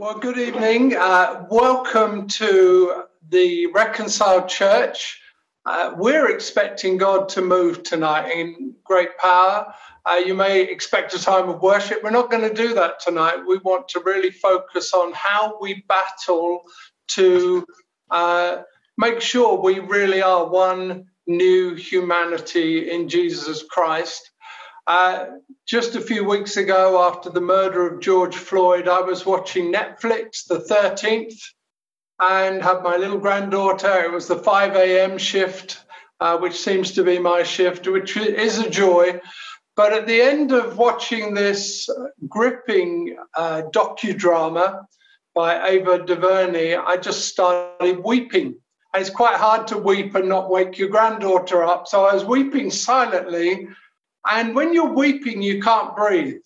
Well, good evening. Uh, welcome to the Reconciled Church. Uh, we're expecting God to move tonight in great power. Uh, you may expect a time of worship. We're not going to do that tonight. We want to really focus on how we battle to uh, make sure we really are one new humanity in Jesus Christ. Uh, just a few weeks ago, after the murder of George Floyd, I was watching Netflix, the 13th, and had my little granddaughter. It was the 5 a.m. shift, uh, which seems to be my shift, which is a joy. But at the end of watching this gripping uh, docudrama by Ava DuVernay, I just started weeping. And it's quite hard to weep and not wake your granddaughter up. So I was weeping silently and when you're weeping, you can't breathe.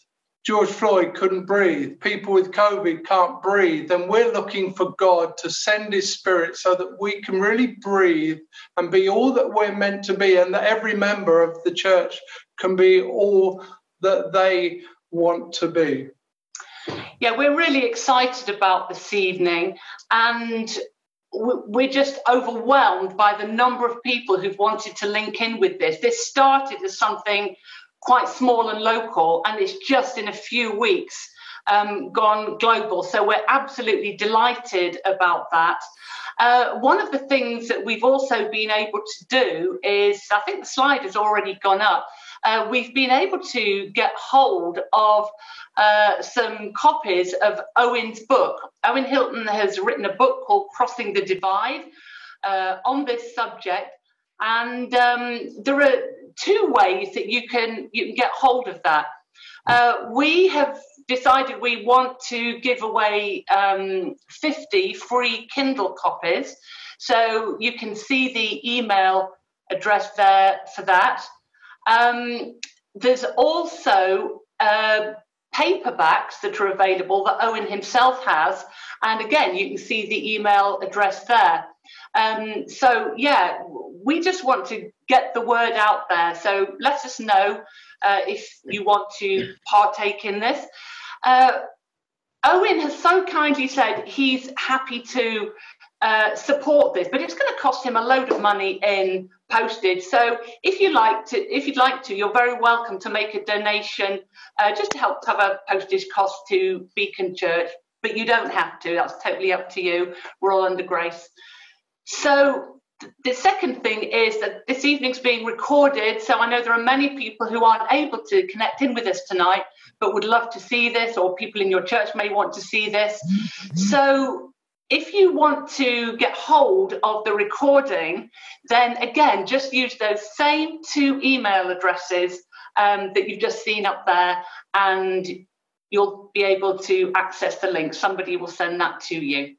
George Floyd couldn't breathe. People with COVID can't breathe. And we're looking for God to send His Spirit so that we can really breathe and be all that we're meant to be, and that every member of the church can be all that they want to be. Yeah, we're really excited about this evening. And we're just overwhelmed by the number of people who've wanted to link in with this. This started as something quite small and local, and it's just in a few weeks um, gone global. So we're absolutely delighted about that. Uh, one of the things that we've also been able to do is, I think the slide has already gone up. Uh, we've been able to get hold of uh, some copies of Owen's book. Owen Hylton has written a book called Crossing the Divide uh, on this subject, and um, there are two ways that you can you can get hold of that. Uh, we have decided we want to give away um, 50 free Kindle copies. So you can see the email address there for that. Um, there's also uh, paperbacks that are available that Owen himself has. And again, you can see the email address there. Um, so, yeah, we just want to get the word out there. So let us know uh, if you want to partake in this. Uh, Owen has so kindly said he's happy to uh, support this, but it's going to cost him a load of money in postage. So if you like to, if you'd like to, you're very welcome to make a donation uh, just to help cover postage costs to Beacon Church. But you don't have to. That's totally up to you. We're all under grace. So the second thing is that this evening's being recorded, so I know there are many people who aren't able to connect in with us tonight, but would love to see this, or people in your church may want to see this. Mm-hmm. So if you want to get hold of the recording, then again, just use those same two email addresses um, that you've just seen up there, and you'll be able to access the link. Somebody will send that to you.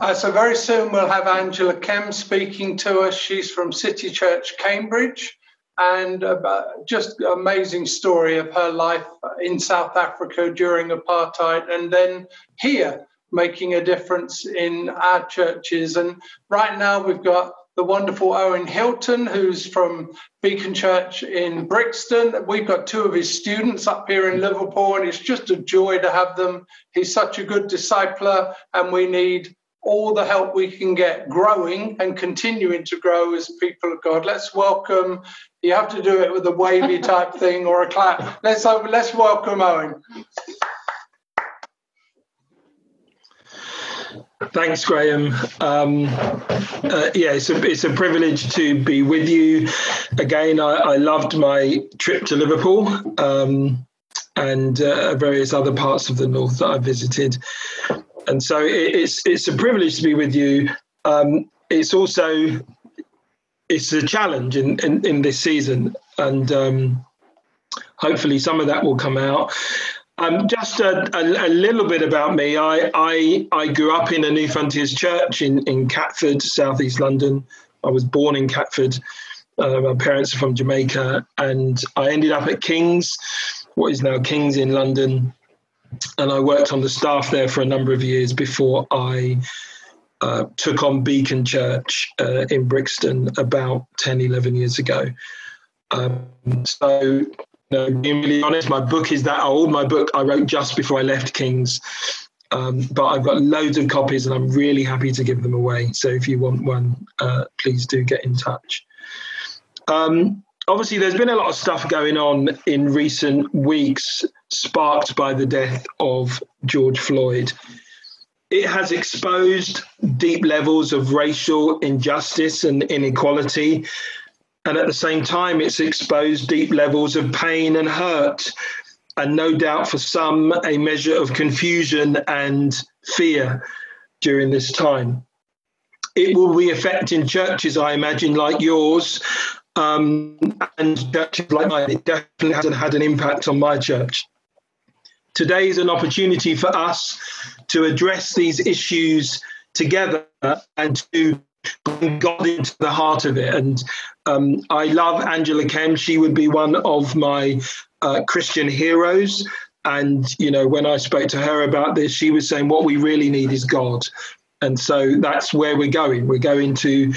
Uh, so very soon we'll have Angela Kem speaking to us. She's from City Church, Cambridge, and uh, just amazing story of her life in South Africa during apartheid, and then here making a difference in our churches. And right now we've got the wonderful Owen Hylton, who's from Beacon Church in Brixton. We've got two of his students up here in Liverpool, and it's just a joy to have them. He's such a good discipler, and we need all the help we can get growing and continuing to grow as people of God. Let's welcome. You have to do it with a wavy type thing or a clap. Let's let's welcome Owen. Thanks, Graham. Um, uh, yeah, it's a, it's a privilege to be with you. Again, I, I loved my trip to Liverpool um, and uh, various other parts of the north that I visited. And so it, it's it's a privilege to be with you. Um, it's also it's a challenge in, in, in this season, and um, hopefully some of that will come out. Um, just a, a, a, little bit about me. I, I, I grew up in a Newfrontiers church in, in Catford, southeast London. I was born in Catford. Uh, my parents are from Jamaica, and I ended up at King's, what is now King's in London, and I worked on the staff there for a number of years before I uh, took on Beacon Church uh, in Brixton about 10, 11 years ago. Um, so know, being really honest, my book is that old. My book I wrote just before I left King's. Um, but I've got loads of copies and I'm really happy to give them away. So if you want one, uh, please do get in touch. Um, obviously, there's been a lot of stuff going on in recent weeks, sparked by the death of George Floyd. It has exposed deep levels of racial injustice and inequality. And at the same time, it's exposed deep levels of pain and hurt and no doubt for some, a measure of confusion and fear during this time. It will be affecting churches, I imagine, like yours, um, and churches like mine. It definitely hasn't had an impact on my church. Today is an opportunity for us to address these issues together and to God into the heart of it. And um, I love Angela Kem. She would be one of my uh, Christian heroes. And, you know, when I spoke to her about this, she was saying what we really need is God. And so that's where we're going. We're going to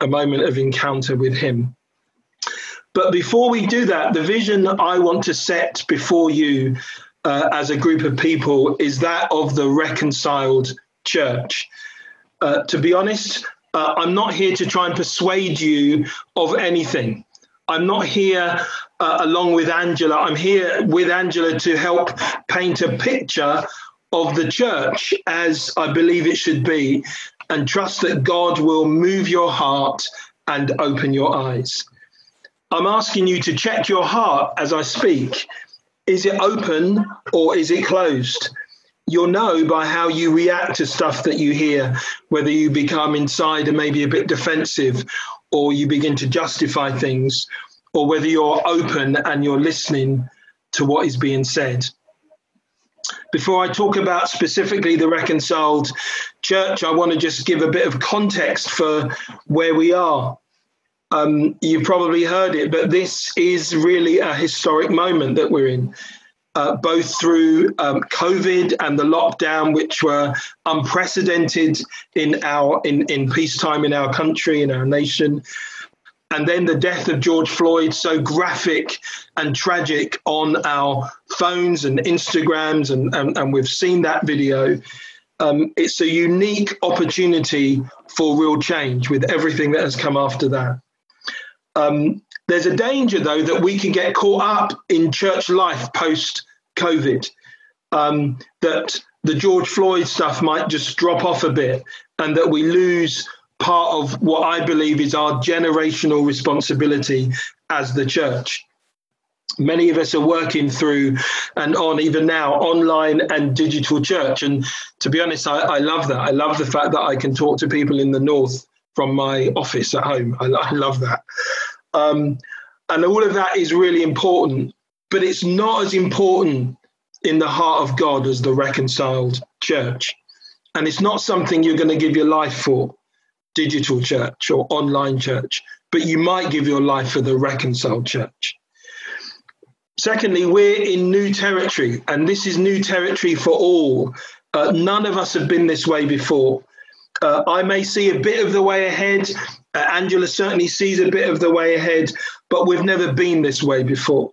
a moment of encounter with Him. But before we do that, the vision I want to set before you uh, as a group of people is that of the reconciled church. Uh, to be honest, uh, I'm not here to try and persuade you of anything. I'm not here uh, along with Angela. I'm here with Angela to help paint a picture of the church as I believe it should be and trust that God will move your heart and open your eyes. I'm asking you to check your heart as I speak. Is it open or is it closed? You'll know by how you react to stuff that you hear, whether you become inside and maybe a bit defensive or you begin to justify things, or whether you're open and you're listening to what is being said. Before I talk about specifically the reconciled church, I want to just give a bit of context for where we are. Um, you've probably heard it, but this is really a historic moment that we're in. Uh, both through um, COVID and the lockdown, which were unprecedented in our in, in peacetime in our country, in our nation, and then the death of George Floyd, so graphic and tragic on our phones and Instagrams, and, and, and we've seen that video. Um, it's a unique opportunity for real change with everything that has come after that. Um, there's a danger, though, that we can get caught up in church life post COVID, um, that the George Floyd stuff might just drop off a bit and that we lose part of what I believe is our generational responsibility as the church. Many of us are working through and on, even now, online and digital church. And to be honest, I, I love that. I love the fact that I can talk to people in the North from my office at home. I, I love that. Um, and all of that is really important, but it's not as important in the heart of God as the reconciled church. And it's not something you're going to give your life for digital church or online church, but you might give your life for the reconciled church. Secondly, we're in new territory, and this is new territory for all. Uh, none of us have been this way before. Uh, I may see a bit of the way ahead. Uh, Angela certainly sees a bit of the way ahead, but we've never been this way before.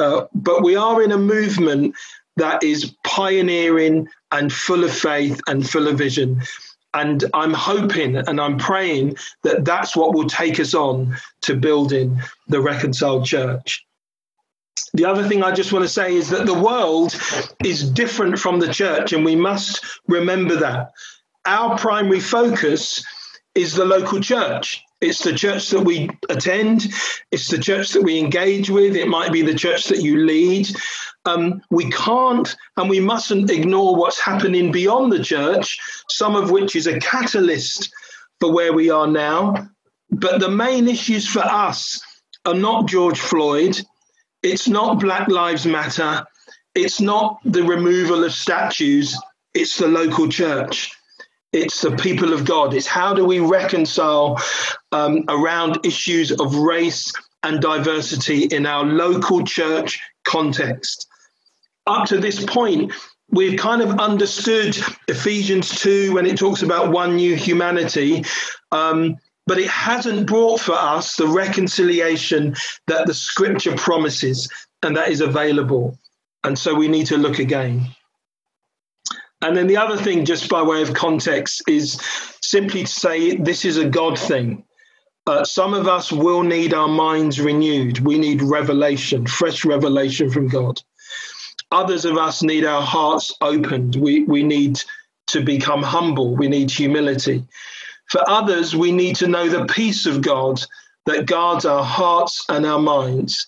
Uh, but we are in a movement that is pioneering and full of faith and full of vision. And I'm hoping and I'm praying that that's what will take us on to building the reconciled church. The other thing I just want to say is that the world is different from the church, and we must remember that. Our primary focus is the local church. It's the church that we attend, it's the church that we engage with, it might be the church that you lead. Um, we can't and we mustn't ignore what's happening beyond the church, some of which is a catalyst for where we are now. But the main issues for us are not George Floyd, it's not Black Lives Matter, it's not the removal of statues, it's the local church. It's the people of God. It's how do we reconcile um, around issues of race and diversity in our local church context up to this point, we've kind of understood Ephesians 2 when it talks about one new humanity, um, but it hasn't brought for us the reconciliation that the scripture promises and that is available. And so we need to look again. And then the other thing, just by way of context, is simply to say this is a God thing. Uh, some of us will need our minds renewed. We need revelation, fresh revelation from God. Others of us need our hearts opened. We, we need to become humble. We need humility. For others, we need to know the peace of God that guards our hearts and our minds.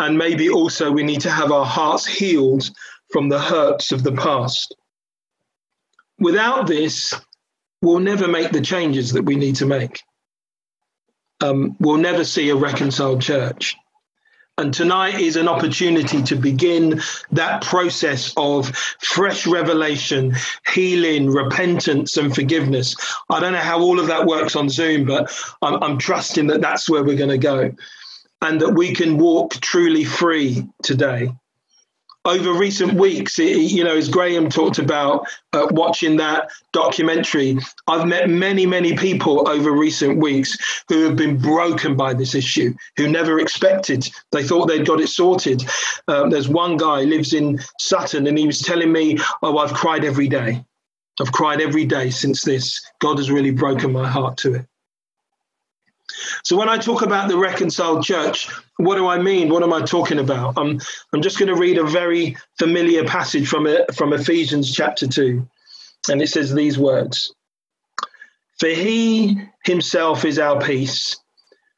And maybe also we need to have our hearts healed from the hurts of the past. Without this, we'll never make the changes that we need to make. Um, we'll never see a reconciled church. And tonight is an opportunity to begin that process of fresh revelation, healing, repentance, and forgiveness. I don't know how all of that works on Zoom, but I'm, I'm trusting that that's where we're going to go and that we can walk truly free today over recent weeks, you know, as Graham talked about uh, watching that documentary, I've met many, many people over recent weeks who have been broken by this issue, who never expected. They thought they'd got it sorted. Um, there's one guy lives in Sutton, and he was telling me, "Oh, I've cried every day. I've cried every day since this. God has really broken my heart to it." So when I talk about the reconciled church, what do I mean? What am I talking about? I'm I'm just going to read a very familiar passage from from Ephesians chapter 2. And it says these words. For he himself is our peace,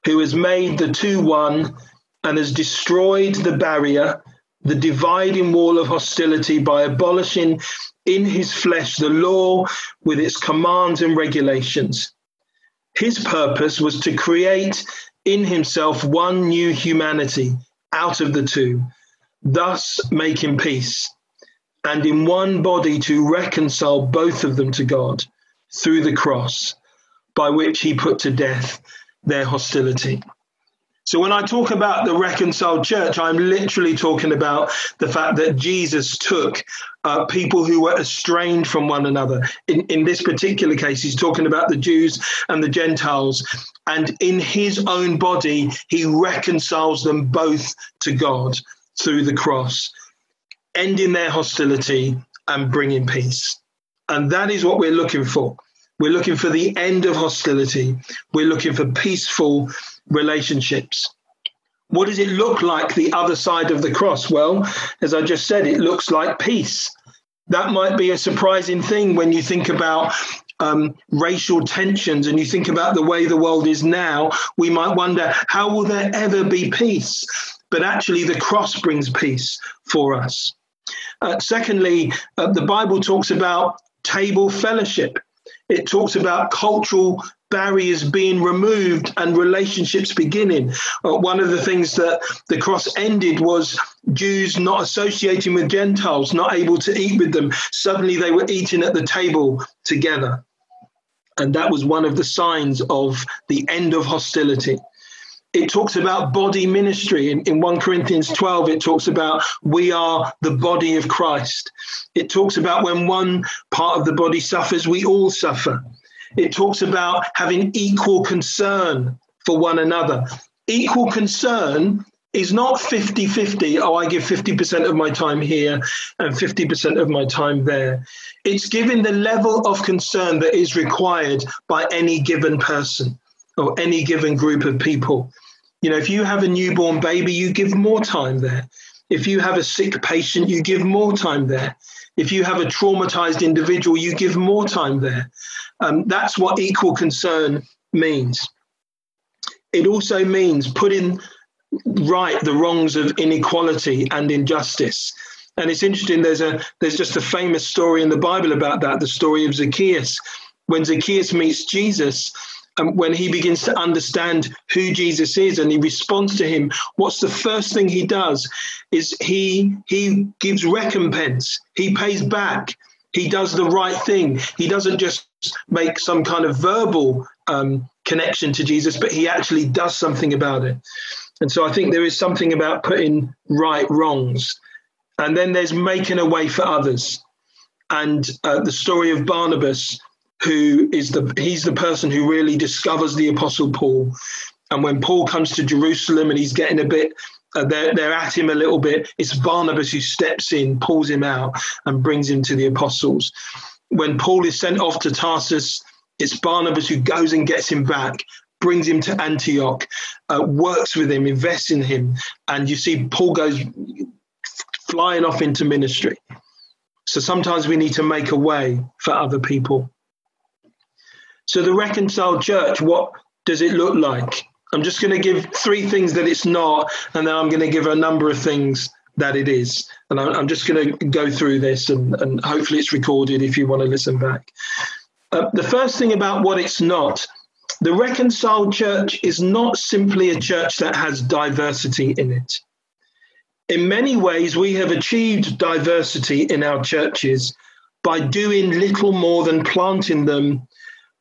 who has made the two one and has destroyed the barrier, the dividing wall of hostility by abolishing in his flesh the law with its commands and regulations his purpose was to create in himself one new humanity out of the two, thus making peace, and in one body to reconcile both of them to God through the cross, by which he put to death their hostility. So when I talk about the reconciled church, I'm literally talking about the fact that Jesus took uh, people who were estranged from one another. In, in this particular case, he's talking about the Jews and the Gentiles. And in his own body, he reconciles them both to God through the cross, ending their hostility and bringing peace. And that is what we're looking for. We're looking for the end of hostility. We're looking for peaceful relationships. What does it look like the other side of the cross? Well, as I just said, it looks like peace. That might be a surprising thing when you think about um, racial tensions and you think about the way the world is now. We might wonder, how will there ever be peace? But actually, the cross brings peace for us. Uh, secondly, uh, the Bible talks about table fellowship. It talks about cultural barriers being removed and relationships beginning. Uh, one of the things that the cross ended was Jews not associating with Gentiles, not able to eat with them. Suddenly they were eating at the table together. And that was one of the signs of the end of hostility it talks about body ministry. In, in 1 Corinthians 12, it talks about we are the body of Christ. It talks about when one part of the body suffers, we all suffer. It talks about having equal concern for one another. Equal concern is not 50 50. Oh, I give 50% of my time here and 50% of my time there. It's giving the level of concern that is required by any given person or any given group of people. You know, if you have a newborn baby, you give more time there. If you have a sick patient, you give more time there. If you have a traumatized individual, you give more time there. Um, that's what equal concern means. It also means putting right the wrongs of inequality and injustice. And it's interesting. There's a there's just a famous story in the Bible about that. The story of Zacchaeus. When Zacchaeus meets Jesus, um, when he begins to understand who Jesus is and he responds to him, what's the first thing he does? Is he he gives recompense. He pays back. He does the right thing. He doesn't just make some kind of verbal um, connection to Jesus, but he actually does something about it. And so I think there is something about putting right wrongs. And then there's making a way for others. And uh, the story of Barnabas who is the he's the person who really discovers the apostle Paul. And when Paul comes to Jerusalem and he's getting a bit uh, they're, they're at him a little bit. It's Barnabas who steps in, pulls him out, and brings him to the apostles. When Paul is sent off to Tarsus, it's Barnabas who goes and gets him back, brings him to Antioch, uh, works with him, invests in him, and you see Paul goes flying off into ministry. So sometimes we need to make a way for other people. So the reconciled church, what does it look like? I'm just going to give three things that it's not, and then I'm going to give a number of things that it is. And I'm, just going to go through this, and, and, hopefully it's recorded if you want to listen back. Uh, the first thing about what it's not the reconciled church is not simply a church that has diversity in it. In many ways, we have achieved diversity in our churches by doing little more than planting them,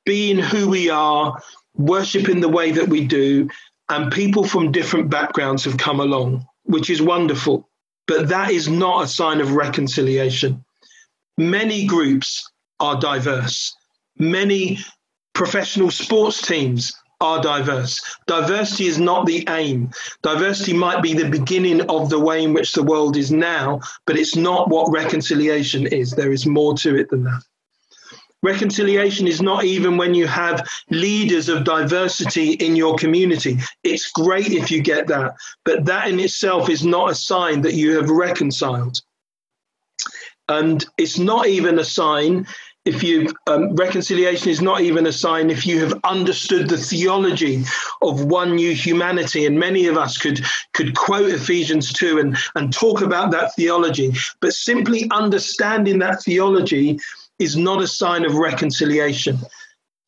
being who we are, worshiping the way that we do, and people from different backgrounds have come along, which is wonderful. But that is not a sign of reconciliation. Many groups are diverse. Many professional sports teams are diverse. Diversity is not the aim. Diversity might be the beginning of the way in which the world is now, but it's not what reconciliation is. There is more to it than that. Reconciliation is not even when you have leaders of diversity in your community. It's great if you get that, but that in itself is not a sign that you have reconciled. And it's not even a sign if you um, reconciliation is not even a sign if you have understood the theology of one new humanity and many of us could could quote ephesians 2 and and talk about that theology but simply understanding that theology is not a sign of reconciliation.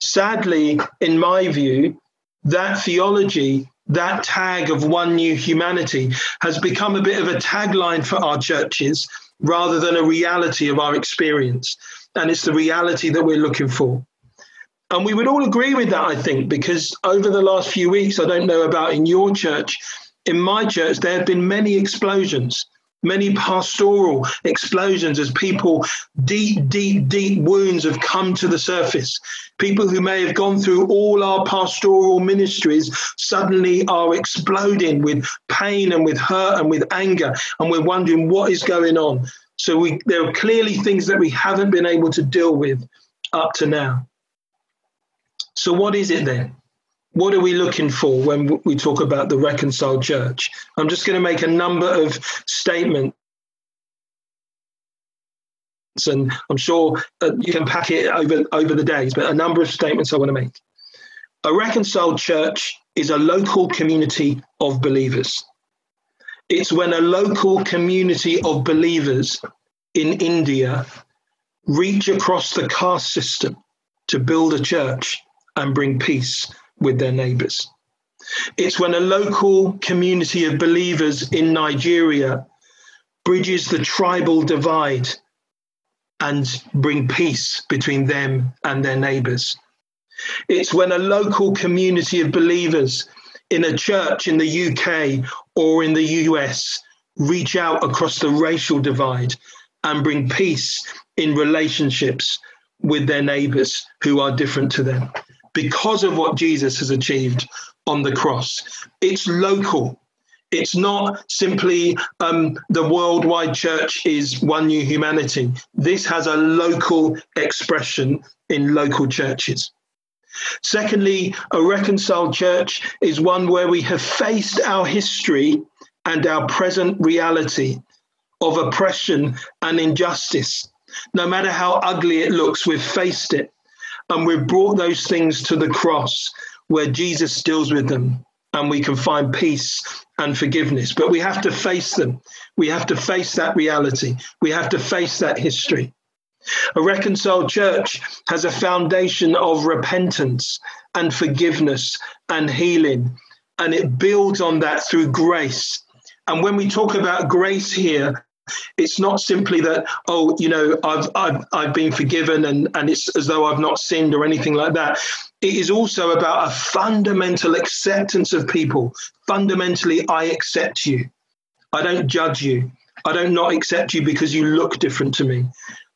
Sadly in my view that theology that tag of one new humanity has become a bit of a tagline for our churches rather than a reality of our experience. And it's the reality that we're looking for. And we would all agree with that, I think, because over the last few weeks, I don't know about in your church, in my church, there have been many explosions, many pastoral explosions as people, deep, deep, deep wounds have come to the surface. People who may have gone through all our pastoral ministries suddenly are exploding with pain and with hurt and with anger. And we're wondering what is going on. So we, there are clearly things that we haven't been able to deal with up to now. So, what is it then? What are we looking for when we talk about the reconciled church? I'm just going to make a number of statements. And I'm sure uh, you can pack it over, over the days, but a number of statements I want to make. A reconciled church is a local community of believers. It's when a local community of believers in India reach across the caste system to build a church and bring peace with their neighbors. It's when a local community of believers in Nigeria bridges the tribal divide and bring peace between them and their neighbors. It's when a local community of believers in a church in the UK or in the US reach out across the racial divide and bring peace in relationships with their neighbors who are different to them because of what Jesus has achieved on the cross. It's local. It's not simply um, the worldwide church is one new humanity. This has a local expression in local churches. Secondly, a reconciled church is one where we have faced our history and our present reality of oppression and injustice. No matter how ugly it looks, we've faced it and we've brought those things to the cross where Jesus deals with them and we can find peace and forgiveness. But we have to face them. We have to face that reality. We have to face that history. A reconciled church has a foundation of repentance and forgiveness and healing, and it builds on that through grace. And when we talk about grace here, it's not simply that, oh, you know, I've, I've, I've been forgiven and, and it's as though I've not sinned or anything like that. It is also about a fundamental acceptance of people. Fundamentally, I accept you. I don't judge you. I don't not accept you because you look different to me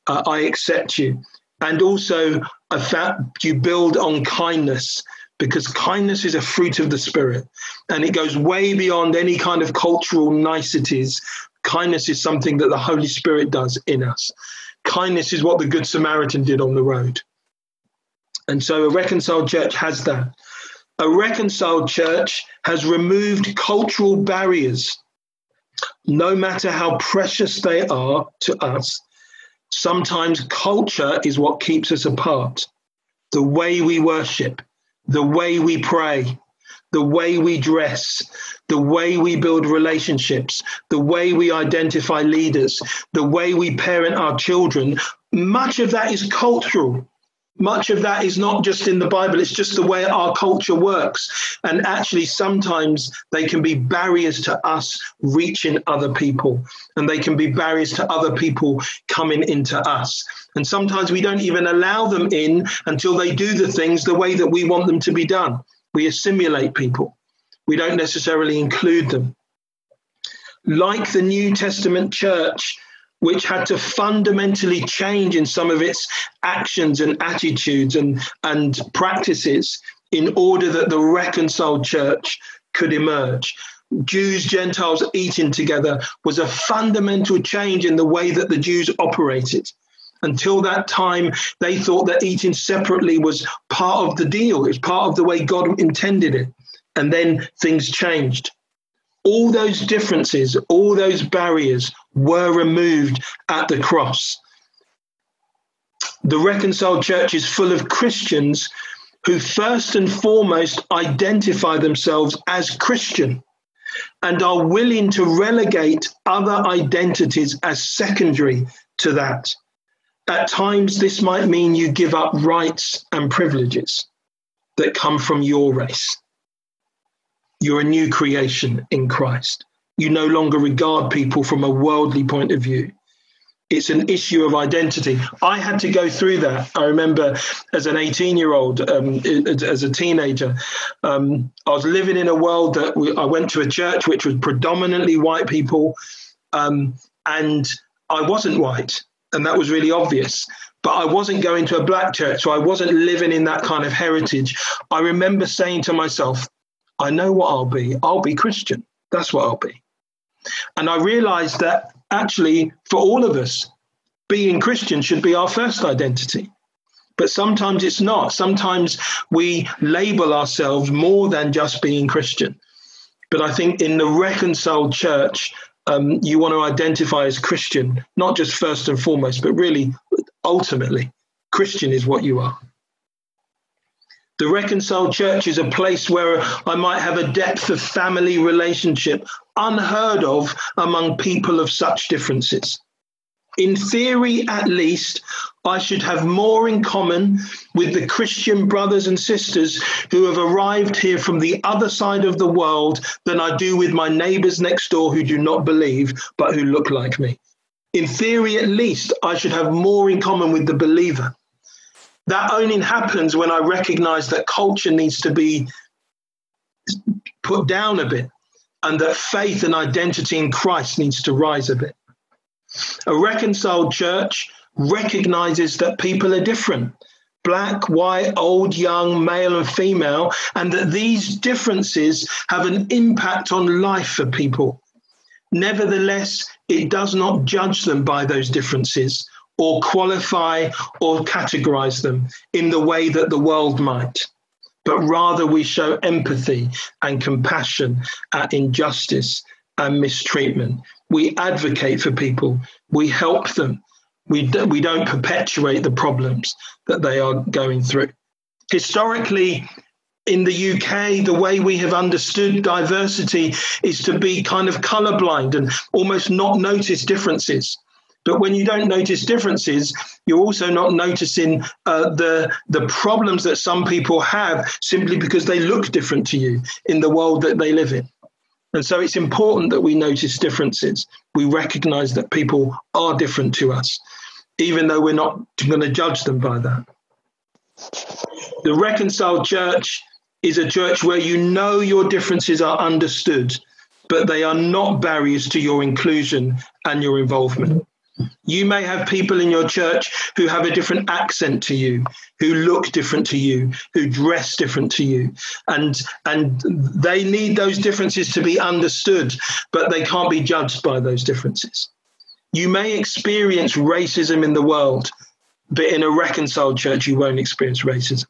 uh, I accept you. And also, a fact you build on kindness because kindness is a fruit of the Spirit and it goes way beyond any kind of cultural niceties. Kindness is something that the Holy Spirit does in us. Kindness is what the Good Samaritan did on the road. And so a reconciled church has that. A reconciled church has removed cultural barriers, no matter how precious they are to us. Sometimes culture is what keeps us apart. The way we worship, the way we pray, the way we dress, the way we build relationships, the way we identify leaders, the way we parent our children, much of that is cultural much of that is not just in the Bible, it's just the way our culture works. And actually, sometimes they can be barriers to us reaching other people, and they can be barriers to other people coming into us. And sometimes we don't even allow them in until they do the things the way that we want them to be done. We assimilate people, we don't necessarily include them. Like the New Testament church, which had to fundamentally change in some of its actions and attitudes and, and practices in order that the reconciled church could emerge. Jews, Gentiles eating together was a fundamental change in the way that the Jews operated. Until that time, they thought that eating separately was part of the deal, it's part of the way God intended it. And then things changed all those differences, all those barriers were removed at the cross. The reconciled church is full of Christians who, first and foremost, identify themselves as Christian and are willing to relegate other identities as secondary to that. At times, this might mean you give up rights and privileges that come from your race. You're a new creation in Christ. You no longer regard people from a worldly point of view. It's an issue of identity. I had to go through that. I remember as an 18 year old, um, as a teenager, um, I was living in a world that we, I went to a church which was predominantly white people, um, and I wasn't white. And that was really obvious but I wasn't going to a black church, so I wasn't living in that kind of heritage. I remember saying to myself, I know what I'll be. I'll be Christian. That's what I'll be. And I realized that actually, for all of us, being Christian should be our first identity. But sometimes it's not. Sometimes we label ourselves more than just being Christian. But I think in the reconciled church, um, you want to identify as Christian, not just first and foremost, but really ultimately, Christian is what you are. The reconciled church is a place where I might have a depth of family relationship unheard of among people of such differences. In theory, at least, I should have more in common with the Christian brothers and sisters who have arrived here from the other side of the world than I do with my neighbors next door who do not believe but who look like me. In theory, at least, I should have more in common with the believer that only happens when I recognize that culture needs to be put down a bit and that faith and identity in Christ needs to rise a bit. A reconciled church recognizes that people are different black, white, old, young, male, and female, and that these differences have an impact on life for people. Nevertheless, it does not judge them by those differences or qualify or categorize them in the way that the world might, but rather we show empathy and compassion at injustice and mistreatment. We advocate for people, we help them, we, do, we don't perpetuate the problems that they are going through. Historically, in the UK, the way we have understood diversity is to be kind of colorblind and almost not notice differences. But when you don't notice differences, you're also not noticing uh, the the problems that some people have simply because they look different to you in the world that they live in. And so it's important that we notice differences. We recognize that people are different to us, even though we're not going to judge them by that. The reconciled church is a church where you know your differences are understood, but they are not barriers to your inclusion and your involvement. You may have people in your church who have a different accent to you, who look different to you, who dress different to you. And, and they need those differences to be understood, but they can't be judged by those differences. You may experience racism in the world, but in a reconciled church, you won't experience racism.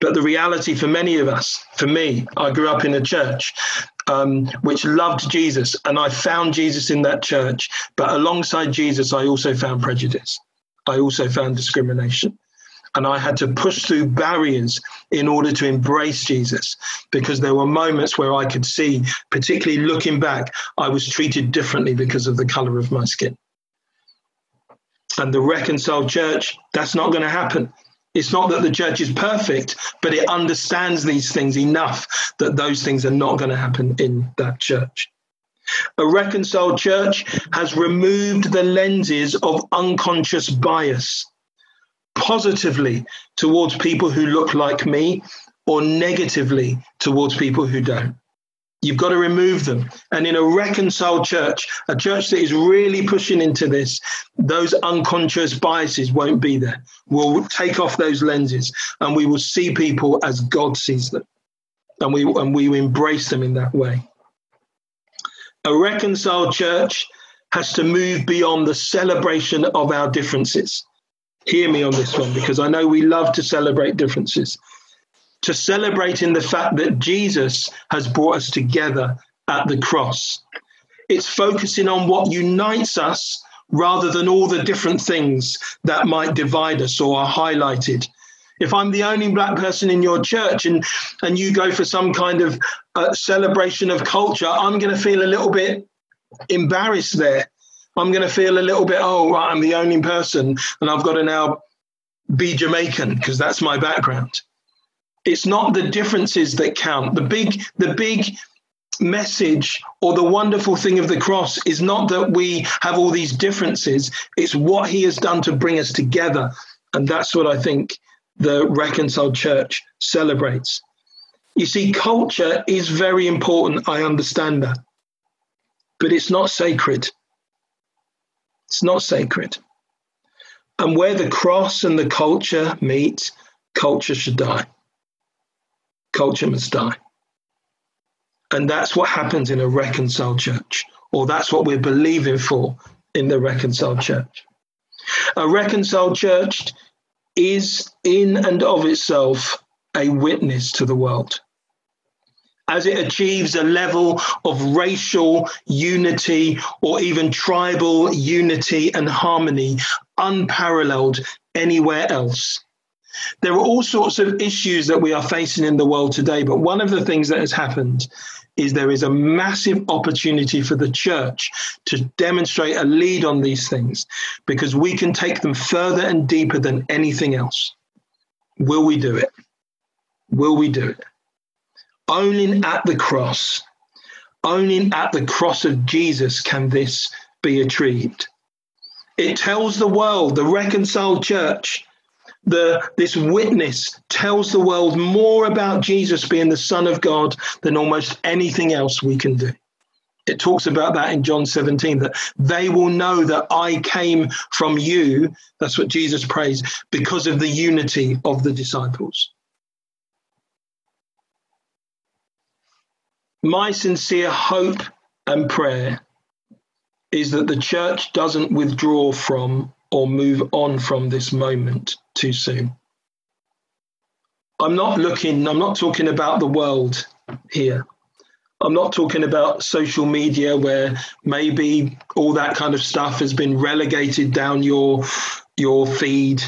But the reality for many of us, for me, I grew up in a church um, which loved Jesus, and I found Jesus in that church. But alongside Jesus, I also found prejudice. I also found discrimination. And I had to push through barriers in order to embrace Jesus because there were moments where I could see, particularly looking back, I was treated differently because of the color of my skin. And the reconciled church, that's not going to happen. It's not that the church is perfect, but it understands these things enough that those things are not going to happen in that church. A reconciled church has removed the lenses of unconscious bias positively towards people who look like me or negatively towards people who don't. You've got to remove them. And in a reconciled church, a church that is really pushing into this, those unconscious biases won't be there. We'll take off those lenses and we will see people as God sees them. And we, and we embrace them in that way. A reconciled church has to move beyond the celebration of our differences. Hear me on this one because I know we love to celebrate differences to celebrating the fact that Jesus has brought us together at the cross. It's focusing on what unites us rather than all the different things that might divide us or are highlighted. If I'm the only black person in your church and, and you go for some kind of uh, celebration of culture, I'm going to feel a little bit embarrassed there. I'm going to feel a little bit, oh, right, I'm the only person and I've got to now be Jamaican because that's my background. It's not the differences that count. The big, the big message or the wonderful thing of the cross is not that we have all these differences, it's what he has done to bring us together. And that's what I think the reconciled church celebrates. You see, culture is very important. I understand that. But it's not sacred. It's not sacred. And where the cross and the culture meet, culture should die culture must die. And that's what happens in a reconciled church, or that's what we're believing for in the reconciled church. A reconciled church is in and of itself a witness to the world. As it achieves a level of racial unity or even tribal unity and harmony unparalleled anywhere else, there are all sorts of issues that we are facing in the world today, but one of the things that has happened is there is a massive opportunity for the church to demonstrate a lead on these things because we can take them further and deeper than anything else. Will we do it? Will we do it? Owning at the cross, owning at the cross of Jesus, can this be achieved? It tells the world, the reconciled church, the this witness tells the world more about Jesus being the Son of God than almost anything else we can do. It talks about that in John 17 that they will know that I came from you. That's what Jesus prays because of the unity of the disciples. My sincere hope and prayer is that the church doesn't withdraw from or move on from this moment too soon. I'm not looking, I'm not talking about the world here. I'm not talking about social media where maybe all that kind of stuff has been relegated down your your feed.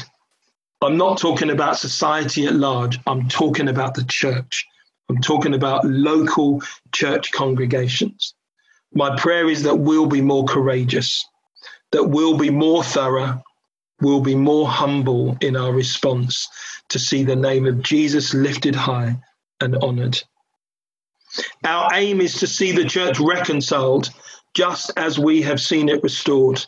I'm not talking about society at large. I'm talking about the church. I'm talking about local church congregations. My prayer is that we'll be more courageous that we'll be more thorough, we'll be more humble in our response to see the name of Jesus lifted high and honored. Our aim is to see the church reconciled just as we have seen it restored.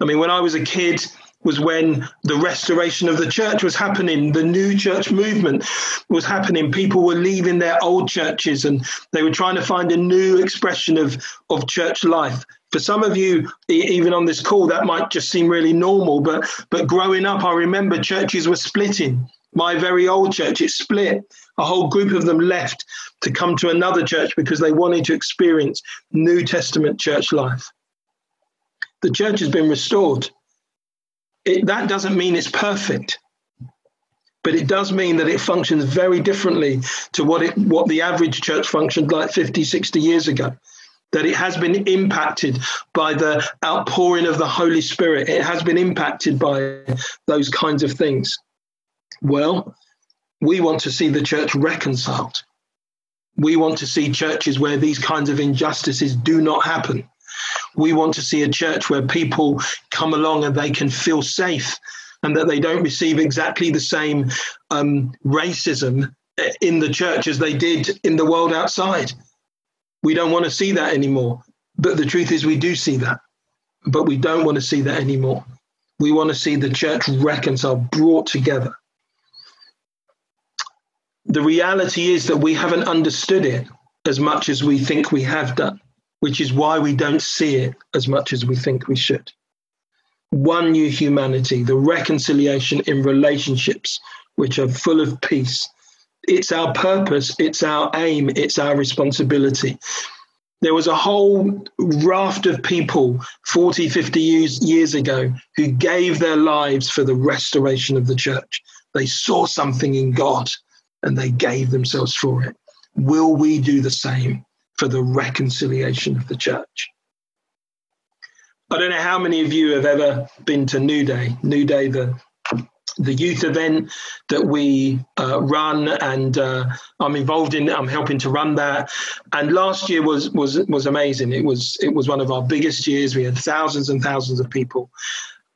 I mean, when I was a kid, was when the restoration of the church was happening, the new church movement was happening. People were leaving their old churches and they were trying to find a new expression of, of church life. For some of you, even on this call, that might just seem really normal. But but growing up, I remember churches were splitting. My very old church, it split. A whole group of them left to come to another church because they wanted to experience New Testament church life. The church has been restored it, that doesn't mean it's perfect but it does mean that it functions very differently to what it what the average church functioned like 50 60 years ago. That it has been impacted by the outpouring of the holy spirit. It has been impacted by those kinds of things. Well we want to see the church reconciled. We want to see churches where these kinds of injustices do not happen we want to see a church where people come along and they can feel safe and that they don't receive exactly the same um, racism in the church as they did in the world outside. We don't want to see that anymore. But the truth is, we do see that. But we don't want to see that anymore. We want to see the church reconciled, brought together. The reality is that we haven't understood it as much as we think we have done which is why we don't see it as much as we think we should. One new humanity, the reconciliation in relationships which are full of peace. It's our purpose, it's our aim, it's our responsibility. There was a whole raft of people 40, 50 years, years ago who gave their lives for the restoration of the church. They saw something in God and they gave themselves for it. Will we do the same? For the reconciliation of the church. I don't know how many of you have ever been to New Day. New Day, the the youth event that we uh, run, and uh, I'm involved in. I'm helping to run that. And last year was was was amazing. It was it was one of our biggest years. We had thousands and thousands of people,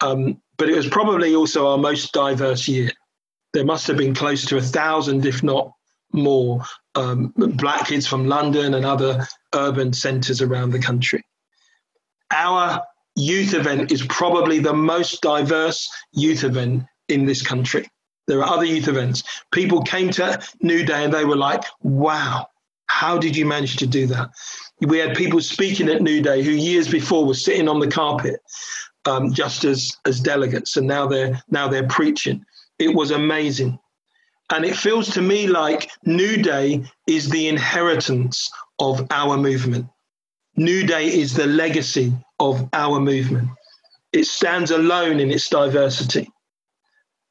um, but it was probably also our most diverse year. There must have been close to a thousand, if not more um, black kids from London and other urban centres around the country. Our youth event is probably the most diverse youth event in this country. There are other youth events. People came to New Day and they were like, wow, how did you manage to do that? We had people speaking at New Day who years before were sitting on the carpet um, just as, as delegates, and now they're now they're preaching. It was amazing. And it feels to me like New Day is the inheritance of our movement. New Day is the legacy of our movement. It stands alone in its diversity.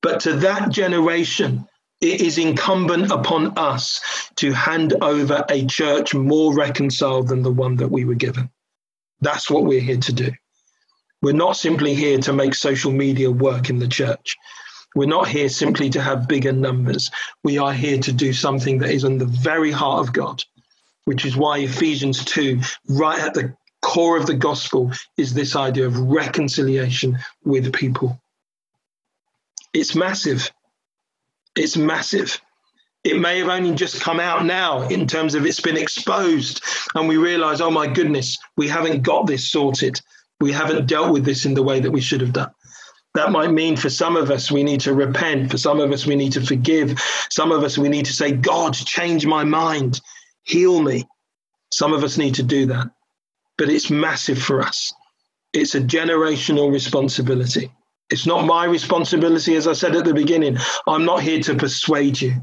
But to that generation, it is incumbent upon us to hand over a church more reconciled than the one that we were given. That's what we're here to do. We're not simply here to make social media work in the church. We're not here simply to have bigger numbers. We are here to do something that is in the very heart of God, which is why Ephesians 2, right at the core of the gospel, is this idea of reconciliation with people. It's massive. It's massive. It may have only just come out now in terms of it's been exposed, and we realize, oh my goodness, we haven't got this sorted. We haven't dealt with this in the way that we should have done. That might mean for some of us, we need to repent. For some of us, we need to forgive. Some of us, we need to say, God, change my mind, heal me. Some of us need to do that. But it's massive for us. It's a generational responsibility. It's not my responsibility, as I said at the beginning. I'm not here to persuade you,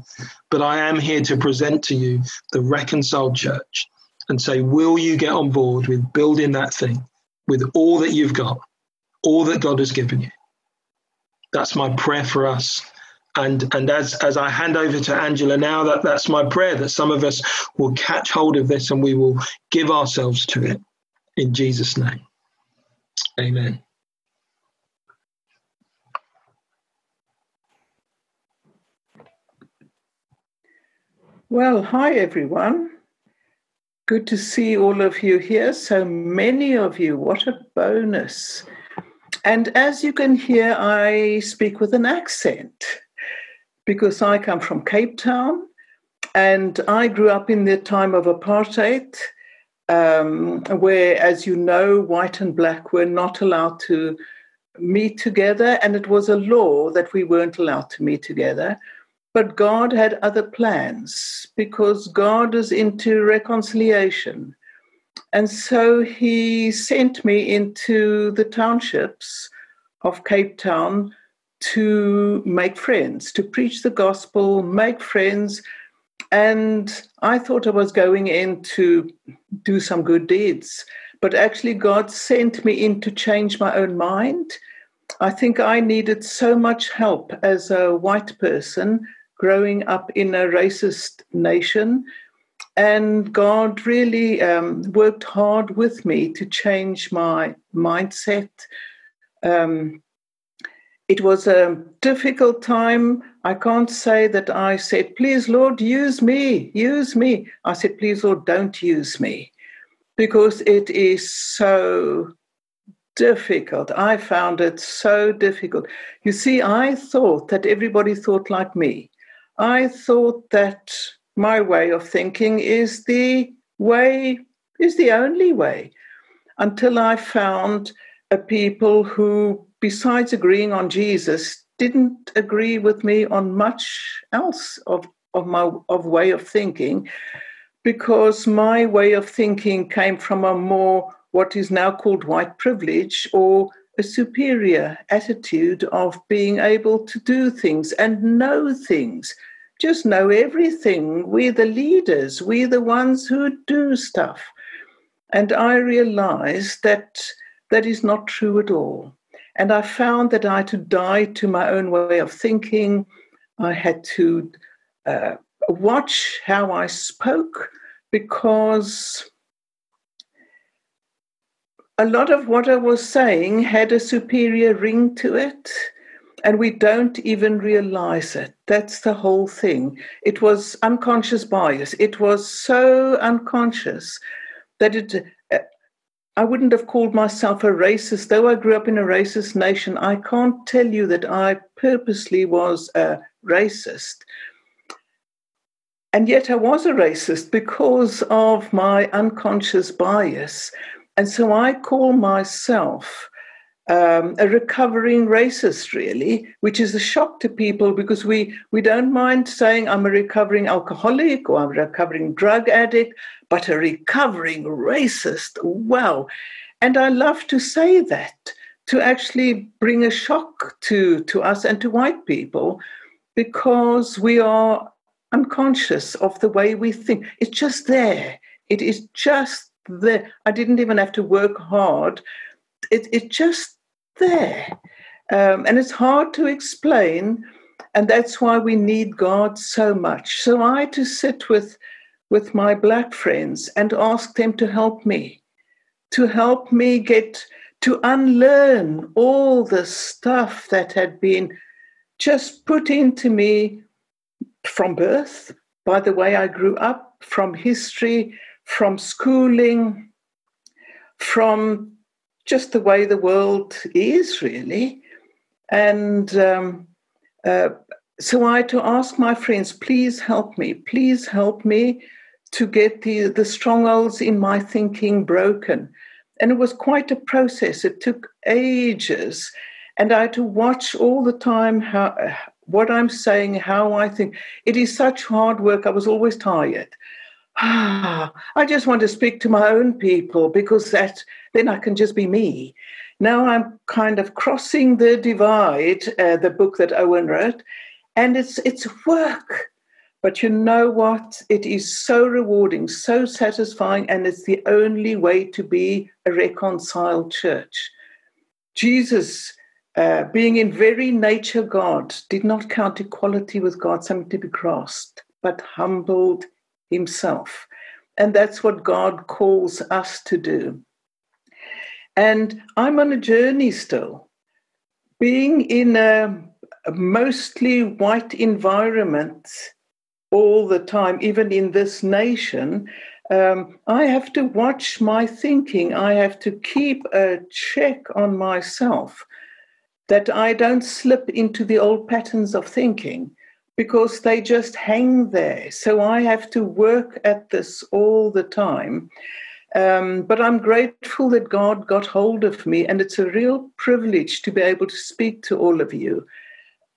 but I am here to present to you the reconciled church and say, will you get on board with building that thing with all that you've got, all that God has given you? That's my prayer for us. And, and as, as I hand over to Angela now, that, that's my prayer that some of us will catch hold of this and we will give ourselves to it in Jesus' name. Amen. Well, hi everyone. Good to see all of you here. So many of you. What a bonus. And as you can hear, I speak with an accent because I come from Cape Town and I grew up in the time of apartheid, um, where, as you know, white and black were not allowed to meet together, and it was a law that we weren't allowed to meet together. But God had other plans because God is into reconciliation. And so he sent me into the townships of Cape Town to make friends, to preach the gospel, make friends. And I thought I was going in to do some good deeds. But actually, God sent me in to change my own mind. I think I needed so much help as a white person growing up in a racist nation. And God really um, worked hard with me to change my mindset. Um, it was a difficult time. I can't say that I said, Please, Lord, use me, use me. I said, Please, Lord, don't use me because it is so difficult. I found it so difficult. You see, I thought that everybody thought like me. I thought that my way of thinking is the way, is the only way, until I found a people who, besides agreeing on Jesus, didn't agree with me on much else of, of my of way of thinking, because my way of thinking came from a more what is now called white privilege or a superior attitude of being able to do things and know things. Just know everything. We're the leaders, we're the ones who do stuff. And I realized that that is not true at all. And I found that I had to die to my own way of thinking. I had to uh, watch how I spoke because a lot of what I was saying had a superior ring to it, and we don't even realize it. That's the whole thing. It was unconscious bias. It was so unconscious that it. Uh, I wouldn't have called myself a racist, though I grew up in a racist nation. I can't tell you that I purposely was a racist. And yet I was a racist because of my unconscious bias and so I call myself um, a recovering racist, really, which is a shock to people because we, we don't mind saying I'm a recovering alcoholic or I'm a recovering drug addict, but a recovering racist, wow. And I love to say that to actually bring a shock to, to us and to white people because we are unconscious of the way we think. It's just there. It is just there. I didn't even have to work hard. It, it's just there. Um, and it's hard to explain. And that's why we need God so much. So I had to sit with, with my black friends and ask them to help me, to help me get to unlearn all the stuff that had been just put into me from birth, by the way I grew up, from history, from schooling, from just the way the world is, really. And um, uh, so I had to ask my friends, please help me, please help me to get the, the strongholds in my thinking broken. And it was quite a process. It took ages. And I had to watch all the time how what I'm saying, how I think. It is such hard work. I was always tired ah, I just want to speak to my own people because that then I can just be me. Now I'm kind of crossing the divide, uh, the book that Owen wrote, and it's it's work. But you know what? It is so rewarding, so satisfying, and it's the only way to be a reconciled church. Jesus, uh, being in very nature God, did not count equality with God something to be grasped, but humbled himself. And that's what God calls us to do. And I'm on a journey still. Being in a, mostly white environment all the time, even in this nation, um, I have to watch my thinking. I have to keep a check on myself that I don't slip into the old patterns of thinking because they just hang there. So I have to work at this all the time. Um, but I'm grateful that God got hold of me, and it's a real privilege to be able to speak to all of you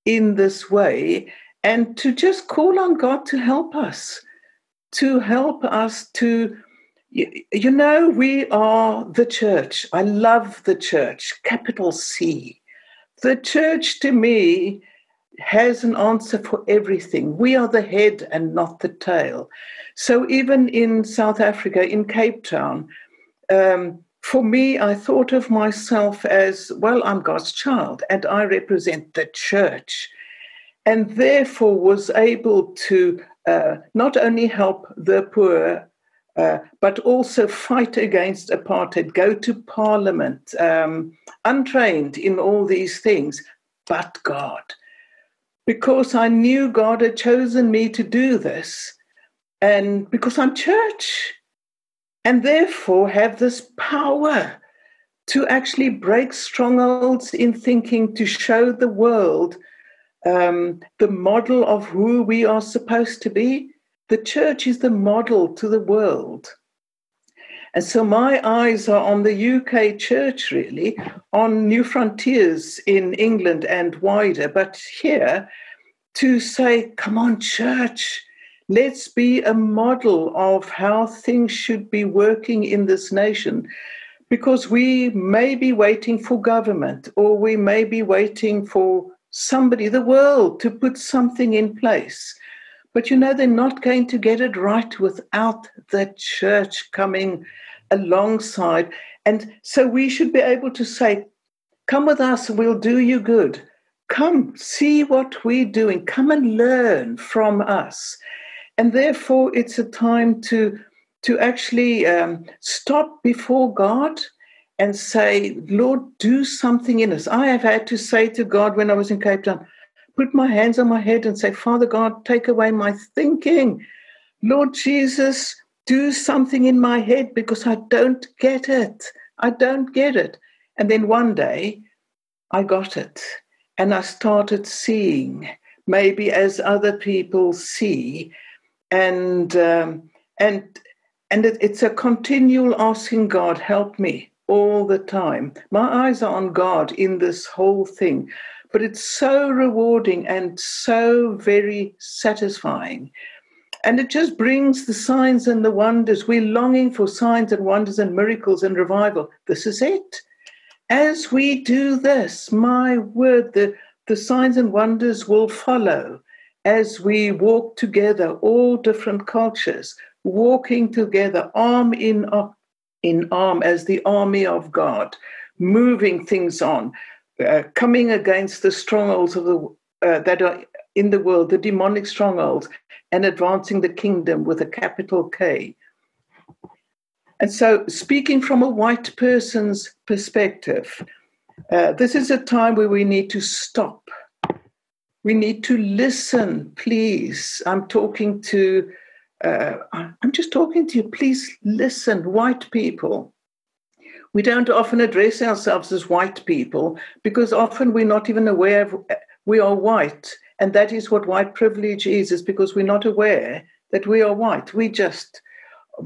in this way and to just call on God to help us, to help us to, you know, we are the church. I love the church, capital C. The church to me has an answer for everything. We are the head and not the tail. So even in South Africa, in Cape Town, um, for me, I thought of myself as well, I'm God's child and I represent the church, and therefore was able to uh, not only help the poor. Uh, but also fight against apartheid, go to parliament, um, untrained in all these things, but God because I knew God had chosen me to do this, and because I'm church, and therefore have this power to actually break strongholds in thinking to show the world um, the model of who we are supposed to be. The church is the model to the world. And so my eyes are on the UK church, really, on Newfrontiers in England and wider. But here, to say, come on, church, let's be a model of how things should be working in this nation. Because we may be waiting for government or we may be waiting for somebody, the world, to put something in place. But you know, they're not going to get it right without the church coming alongside. And so we should be able to say, Come with us, we'll do you good. Come, see what we're doing. Come and learn from us. And therefore, it's a time to, to actually um, stop before God and say, Lord, do something in us. I have had to say to God when I was in Cape Town, put my hands on my head and say, Father God, take away my thinking. Lord Jesus, do something in my head because I don't get it. I don't get it. And then one day I got it and I started seeing, maybe as other people see, and um, and and it, it's a continual asking God, help me all the time. My eyes are on God in this whole thing, but it's so rewarding and so very satisfying and it just brings the signs and the wonders. We're longing for signs and wonders and miracles and revival. This is it. As we do this, my word, the, the signs and wonders will follow as we walk together, all different cultures, walking together, arm in, in arm as the army of God, moving things on, uh, coming against the strongholds of the uh, that are in the world, the demonic strongholds, and advancing the kingdom with a capital K. And so, speaking from a white person's perspective, uh, this is a time where we need to stop. We need to listen, please. I'm talking to, uh, I'm just talking to you. Please listen, white people. We don't often address ourselves as white people because often we're not even aware of we are white and that is what white privilege is, is because we're not aware that we are white. We just,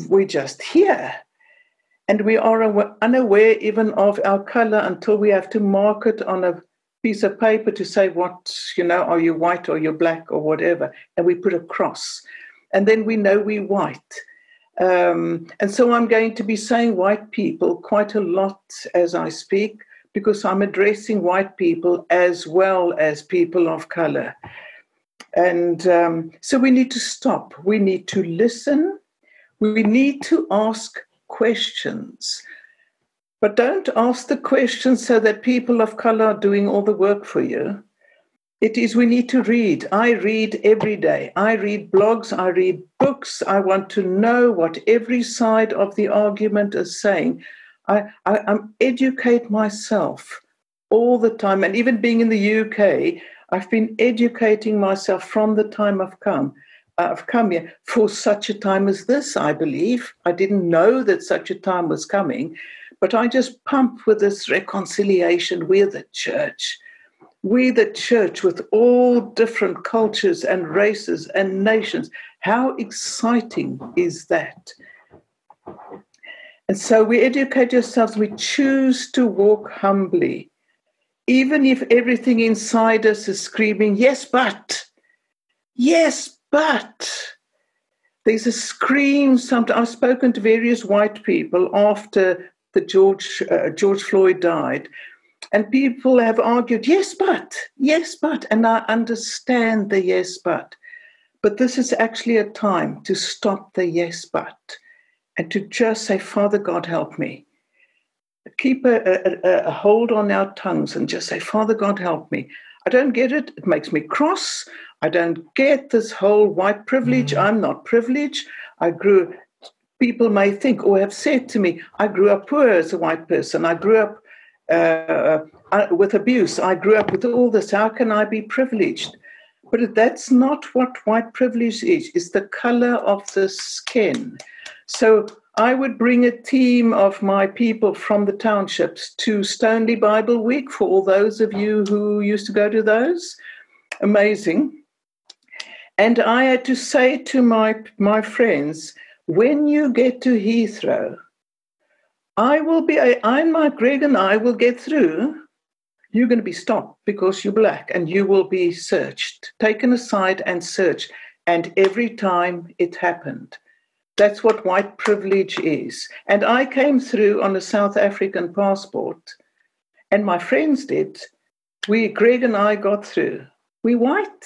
we just here. And we are unaware even of our color until we have to mark it on a piece of paper to say what, you know, are you white or you're black or whatever. And we put a cross. And then we know we're white. Um, and so I'm going to be saying white people quite a lot as I speak because I'm addressing white people as well as people of color. And um, so we need to stop. We need to listen. We need to ask questions. But don't ask the questions so that people of color are doing all the work for you. It is we need to read. I read every day. I read blogs. I read books. I want to know what every side of the argument is saying I, I, I educate myself all the time. And even being in the UK, I've been educating myself from the time I've come. Uh, I've come here for such a time as this, I believe. I didn't know that such a time was coming, but I just pump with this reconciliation. We're the church. We, the church, with all different cultures and races and nations. How exciting is that? And so we educate ourselves, we choose to walk humbly, even if everything inside us is screaming, Yes, but, yes, but. There's a scream. Sometimes I've spoken to various white people after the George uh, George Floyd died, and people have argued, yes, but, yes, but, and I understand the yes, but, but this is actually a time to stop the yes, but, and to just say, Father God, help me. Keep a, a, a hold on our tongues and just say, Father God, help me. I don't get it. It makes me cross. I don't get this whole white privilege. Mm. I'm not privileged. I grew, people may think or have said to me, I grew up poor as a white person. I grew up uh, uh, with abuse. I grew up with all this. How can I be privileged? But that's not what white privilege is. It's the color of the skin. So I would bring a team of my people from the townships to Stoneleigh Bible Week for all those of you who used to go to those. Amazing. And I had to say to my, my friends, when you get to Heathrow, I will be, I and my Greg and I will get through. You're going to be stopped because you're black and you will be searched, taken aside and searched. And every time it happened. That's what white privilege is. And I came through on a South African passport, and my friends did. We, Greg and I, got through. We white,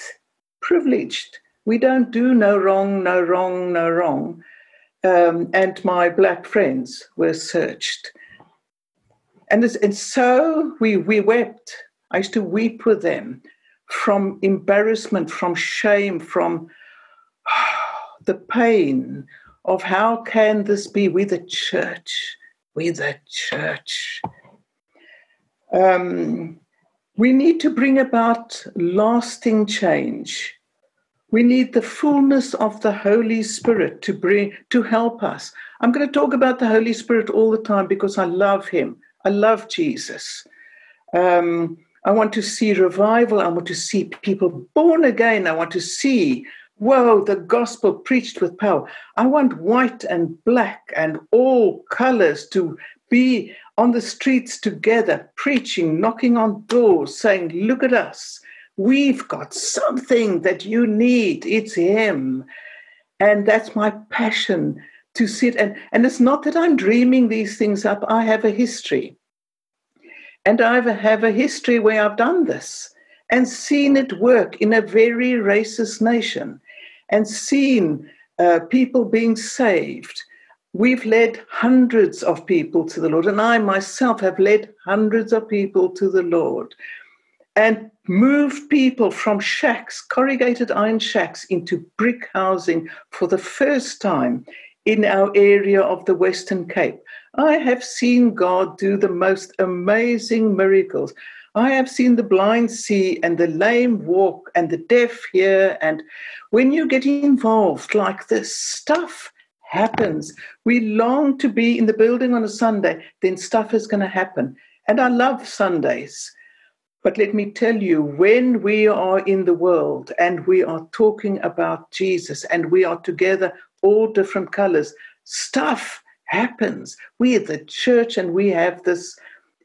privileged. We don't do no wrong, no wrong, no wrong um, and my black friends were searched. And, and so we, we wept. I used to weep with them from embarrassment, from shame, from the pain of how can this be? We the church, we the church. Um, we need to bring about lasting change we need the fullness of the Holy Spirit to bring to help us. I'm going to talk about the Holy Spirit all the time because I love him. I love Jesus. Um, I want to see revival. I want to see people born again. I want to see, whoa, the gospel preached with power. I want white and black and all colors to be on the streets together, preaching, knocking on doors, saying, Look at us. We've got something that you need. It's Him. And that's my passion to sit and, and it's not that I'm dreaming these things up. I have a history. And I have a history where I've done this and seen it work in a very racist nation and seen uh, people being saved. We've led hundreds of people to the Lord, and I myself have led hundreds of people to the Lord and moved people from shacks, corrugated iron shacks, into brick housing for the first time in our area of the Western Cape. I have seen God do the most amazing miracles. I have seen the blind see and the lame walk and the deaf hear. And when you get involved like this, stuff happens. We long to be in the building on a Sunday, then stuff is going to happen. And I love Sundays but let me tell you, when we are in the world and we are talking about Jesus and we are together, all different colors, stuff happens. We are the church and we have this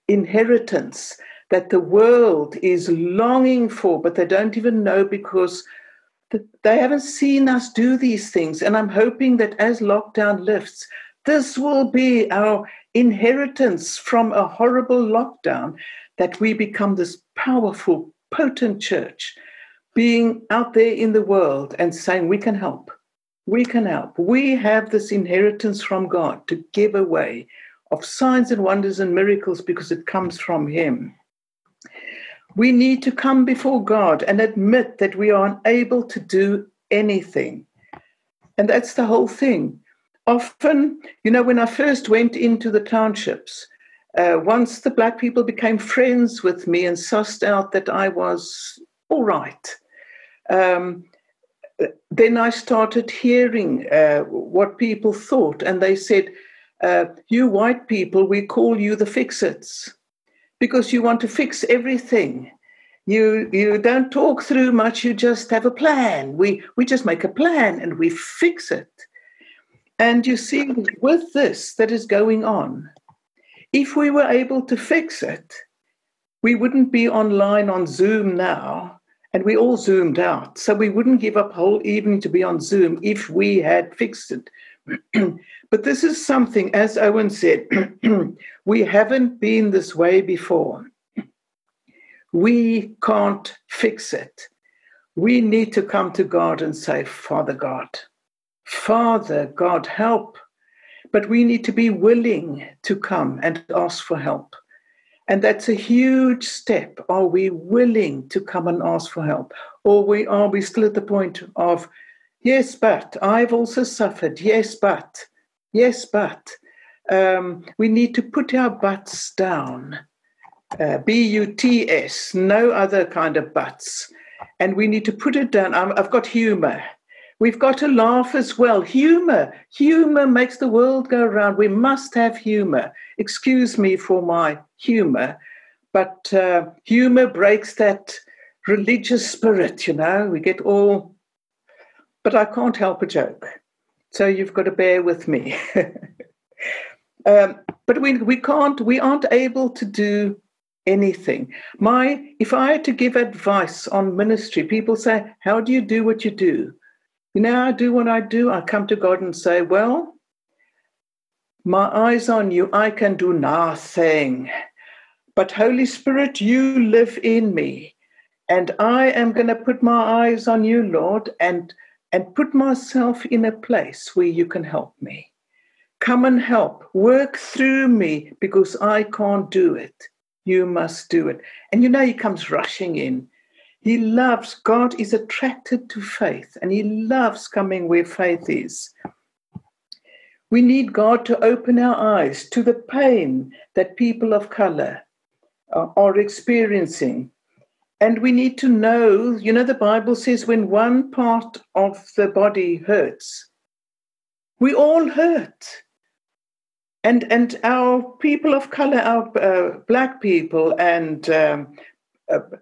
inheritance that the world is longing for, but they don't even know because they haven't seen us do these things. And I'm hoping that as lockdown lifts, this will be our inheritance from a horrible lockdown that we become this powerful, potent church, being out there in the world and saying, We can help. We can help. We have this inheritance from God to give away of signs and wonders and miracles because it comes from Him. We need to come before God and admit that we are unable to do anything. And that's the whole thing. Often, you know, when I first went into the townships, uh, once the black people became friends with me and sussed out that I was all right, um, then I started hearing uh, what people thought, and they said, uh, "You white people, we call you the fix-its because you want to fix everything. You you don't talk through much. You just have a plan. We we just make a plan and we fix it." And you see, with this that is going on, if we were able to fix it, we wouldn't be online on Zoom now, and we all zoomed out. So we wouldn't give up whole evening to be on Zoom if we had fixed it. but this is something, as Owen said, we haven't been this way before. We can't fix it. We need to come to God and say, Father God, Father God, help. But we need to be willing to come and ask for help. And that's a huge step. Are we willing to come and ask for help? Or we, are we still at the point of, yes, but I've also suffered. Yes, but. Yes, but. Um, we need to put our butts down. Uh, B U T S, no other kind of butts. And we need to put it down. i I've got humor. We've got to laugh as well. Humor. Humor makes the world go round. We must have humor. Excuse me for my humor, but uh, humor breaks that religious spirit, you know. We get all, but I can't help a joke. So you've got to bear with me. um, but we, we can't, we aren't able to do anything. My, if I had to give advice on ministry, people say, How do you do what you do? You know, I do what I do. I come to God and say, Well, my eyes on you, I can do nothing. But Holy Spirit, you live in me. And I am going to put my eyes on you, Lord, and, and put myself in a place where you can help me. Come and help. Work through me because I can't do it. You must do it. And you know, he comes rushing in he loves, God is attracted to faith and he loves coming where faith is. We need God to open our eyes to the pain that people of color are experiencing. And we need to know, you know, the Bible says when one part of the body hurts, we all hurt. And, and our people of color, our uh, black people and um,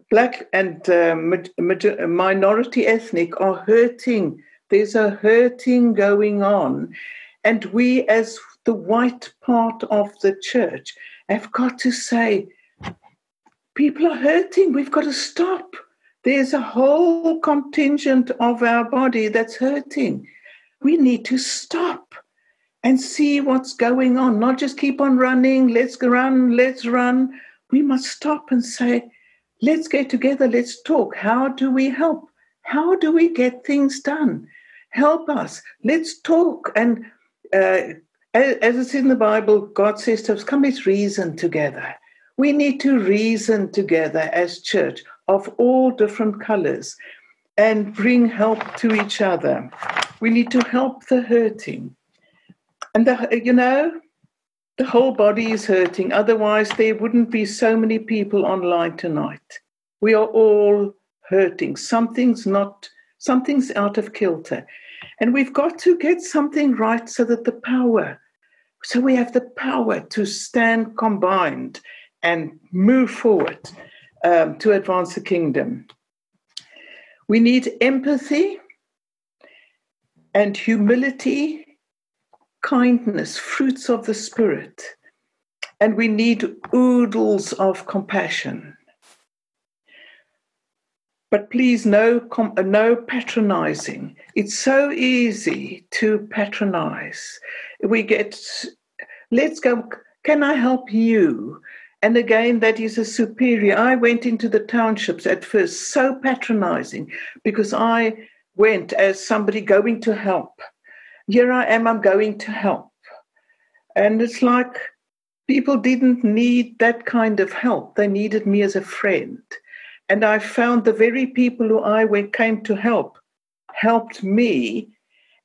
black and uh, minority ethnic are hurting. There's a hurting going on. And we, as the white part of the church, have got to say, people are hurting. We've got to stop. There's a whole contingent of our body that's hurting. We need to stop and see what's going on, not just keep on running, let's run, let's run. We must stop and say, let's get together, let's talk. How do we help? How do we get things done? Help us. Let's talk. And uh, as it's in the Bible, God says to us, come, let's reason together. We need to reason together as church of all different colors and bring help to each other. We need to help the hurting. And, the, you know, the whole body is hurting. Otherwise, there wouldn't be so many people online tonight. We are all hurting. Something's not, something's out of kilter. And we've got to get something right so that the power, so we have the power to stand combined and move forward um, to advance the kingdom. We need empathy and humility kindness, fruits of the Spirit. And we need oodles of compassion. But please, no, no patronizing. It's so easy to patronize. We get, let's go, can I help you? And again, that is a superior. I went into the townships at first so patronizing because I went as somebody going to help here I am, I'm going to help. And it's like people didn't need that kind of help. They needed me as a friend. And I found the very people who I came to help helped me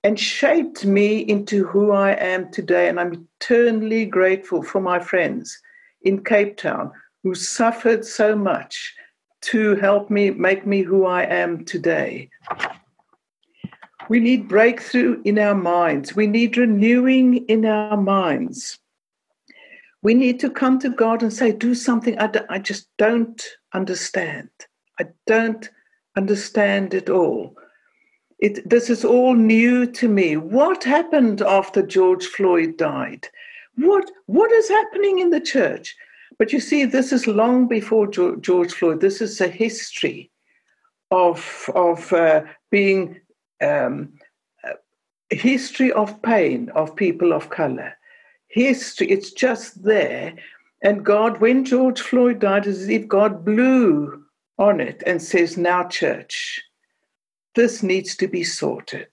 and shaped me into who I am today. And I'm eternally grateful for my friends in Cape Town who suffered so much to help me make me who I am today. We need breakthrough in our minds. We need renewing in our minds. We need to come to God and say, Do something I, I just don't understand. I don't understand it all. it, this is all new to me. What happened after George Floyd died? What, what is happening in the church? But you see, this is long before George Floyd. This is a history of, of uh, being um, history of pain of people of color. History, it's just there. And God, when George Floyd died, it's as if God blew on it and says, Now, church, this needs to be sorted.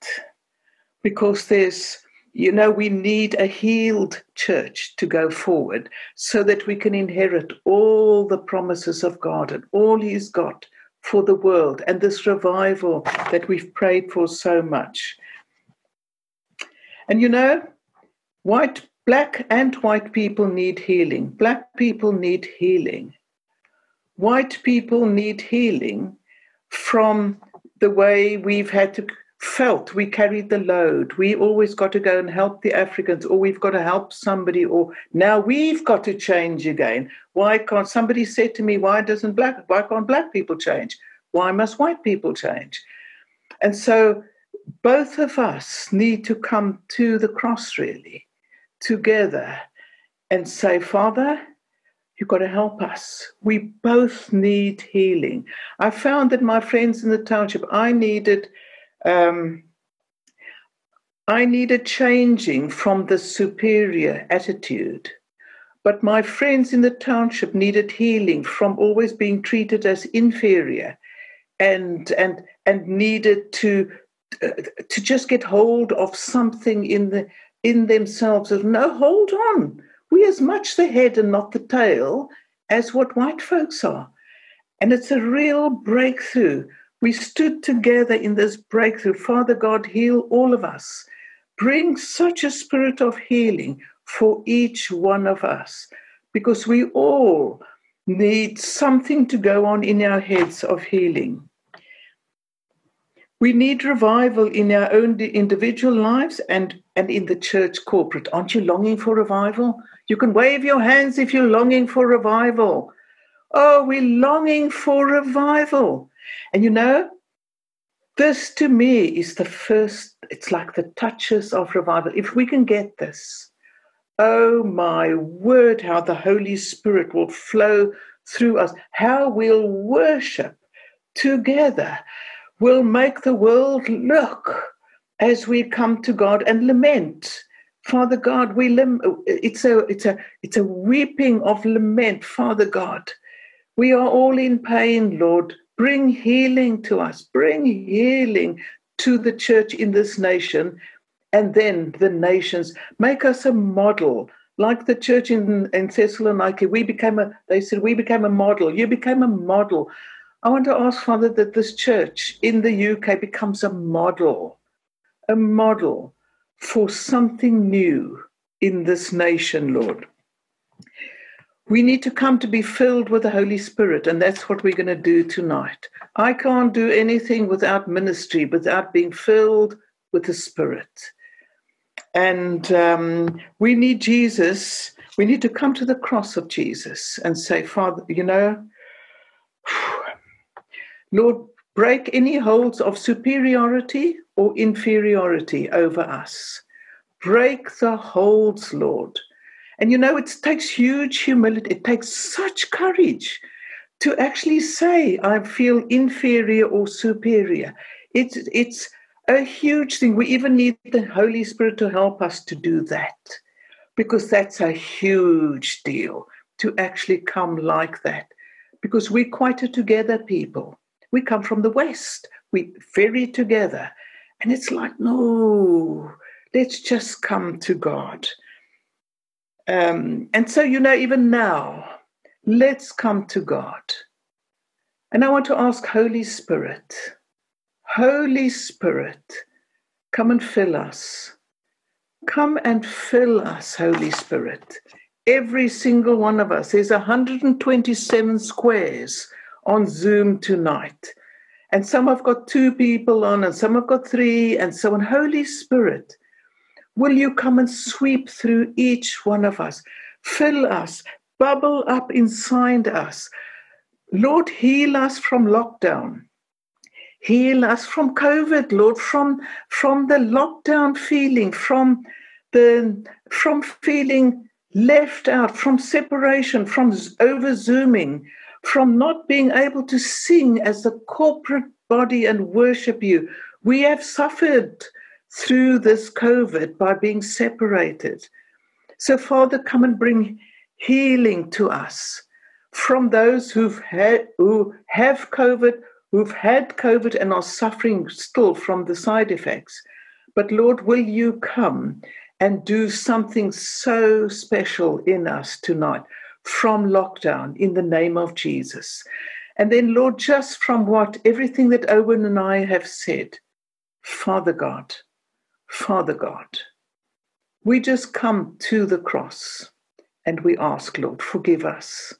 Because there's, you know, we need a healed church to go forward so that we can inherit all the promises of God and all He's got for the world and this revival that we've prayed for so much. And you know, white, black and white people need healing. Black people need healing. White people need healing from the way we've had to felt we carried the load. We always got to go and help the Africans, or we've got to help somebody, or now we've got to change again. Why can't somebody said to me, why doesn't black why can't black people change? Why must white people change? And so both of us need to come to the cross really together and say, Father, you've got to help us. We both need healing. I found that my friends in the township, I needed. Um, I needed changing from the superior attitude. But my friends in the township needed healing from always being treated as inferior and, and, and needed to to just get hold of something in the in themselves of no hold on we as much the head and not the tail as what white folks are and it's a real breakthrough we stood together in this breakthrough father god heal all of us bring such a spirit of healing for each one of us because we all need something to go on in our heads of healing we need revival in our own individual lives and, and in the church corporate. Aren't you longing for revival? You can wave your hands if you're longing for revival. Oh, we're longing for revival. And you know, this to me is the first, it's like the touches of revival. If we can get this, oh my word, how the Holy Spirit will flow through us, how we'll worship together We'll make the world look as we come to God and lament. Father God, we lim- it's a it's a it's a weeping of lament, Father God. We are all in pain, Lord. Bring healing to us. Bring healing to the church in this nation and then the nations. Make us a model. Like the church in, in we became a, they said, we became a model. You became a model I want to ask, Father, that this church in the UK becomes a model, a model for something new in this nation, Lord. We need to come to be filled with the Holy Spirit, and that's what we're going to do tonight. I can't do anything without ministry, without being filled with the Spirit. And um, we need Jesus. We need to come to the cross of Jesus and say, Father, you know, Lord, break any holds of superiority or inferiority over us. Break the holds, Lord. And you know, it takes huge humility, it takes such courage to actually say, I feel inferior or superior. It's, it's a huge thing. We even need the Holy Spirit to help us to do that because that's a huge deal to actually come like that because we're quite a together people. We come from the West. We ferry together. And it's like, no, let's just come to God. Um, and so, you know, even now, let's come to God. And I want to ask Holy Spirit, Holy Spirit, come and fill us. Come and fill us, Holy Spirit. Every single one of us. There's 127 squares on Zoom tonight. And some have got two people on, and some have got three, and so on. Holy Spirit, will you come and sweep through each one of us? Fill us, bubble up inside us. Lord, heal us from lockdown. Heal us from COVID, Lord, from, from the lockdown feeling, from the from feeling left out, from separation, from over zooming, from not being able to sing as a corporate body and worship you. We have suffered through this COVID by being separated. So, Father, come and bring healing to us from those who've had, who have COVID, who've had COVID and are suffering still from the side effects. But Lord, will you come and do something so special in us tonight from lockdown in the name of Jesus? And then, Lord, just from what everything that Owen and I have said, Father God, Father God, we just come to the cross and we ask, Lord, forgive us.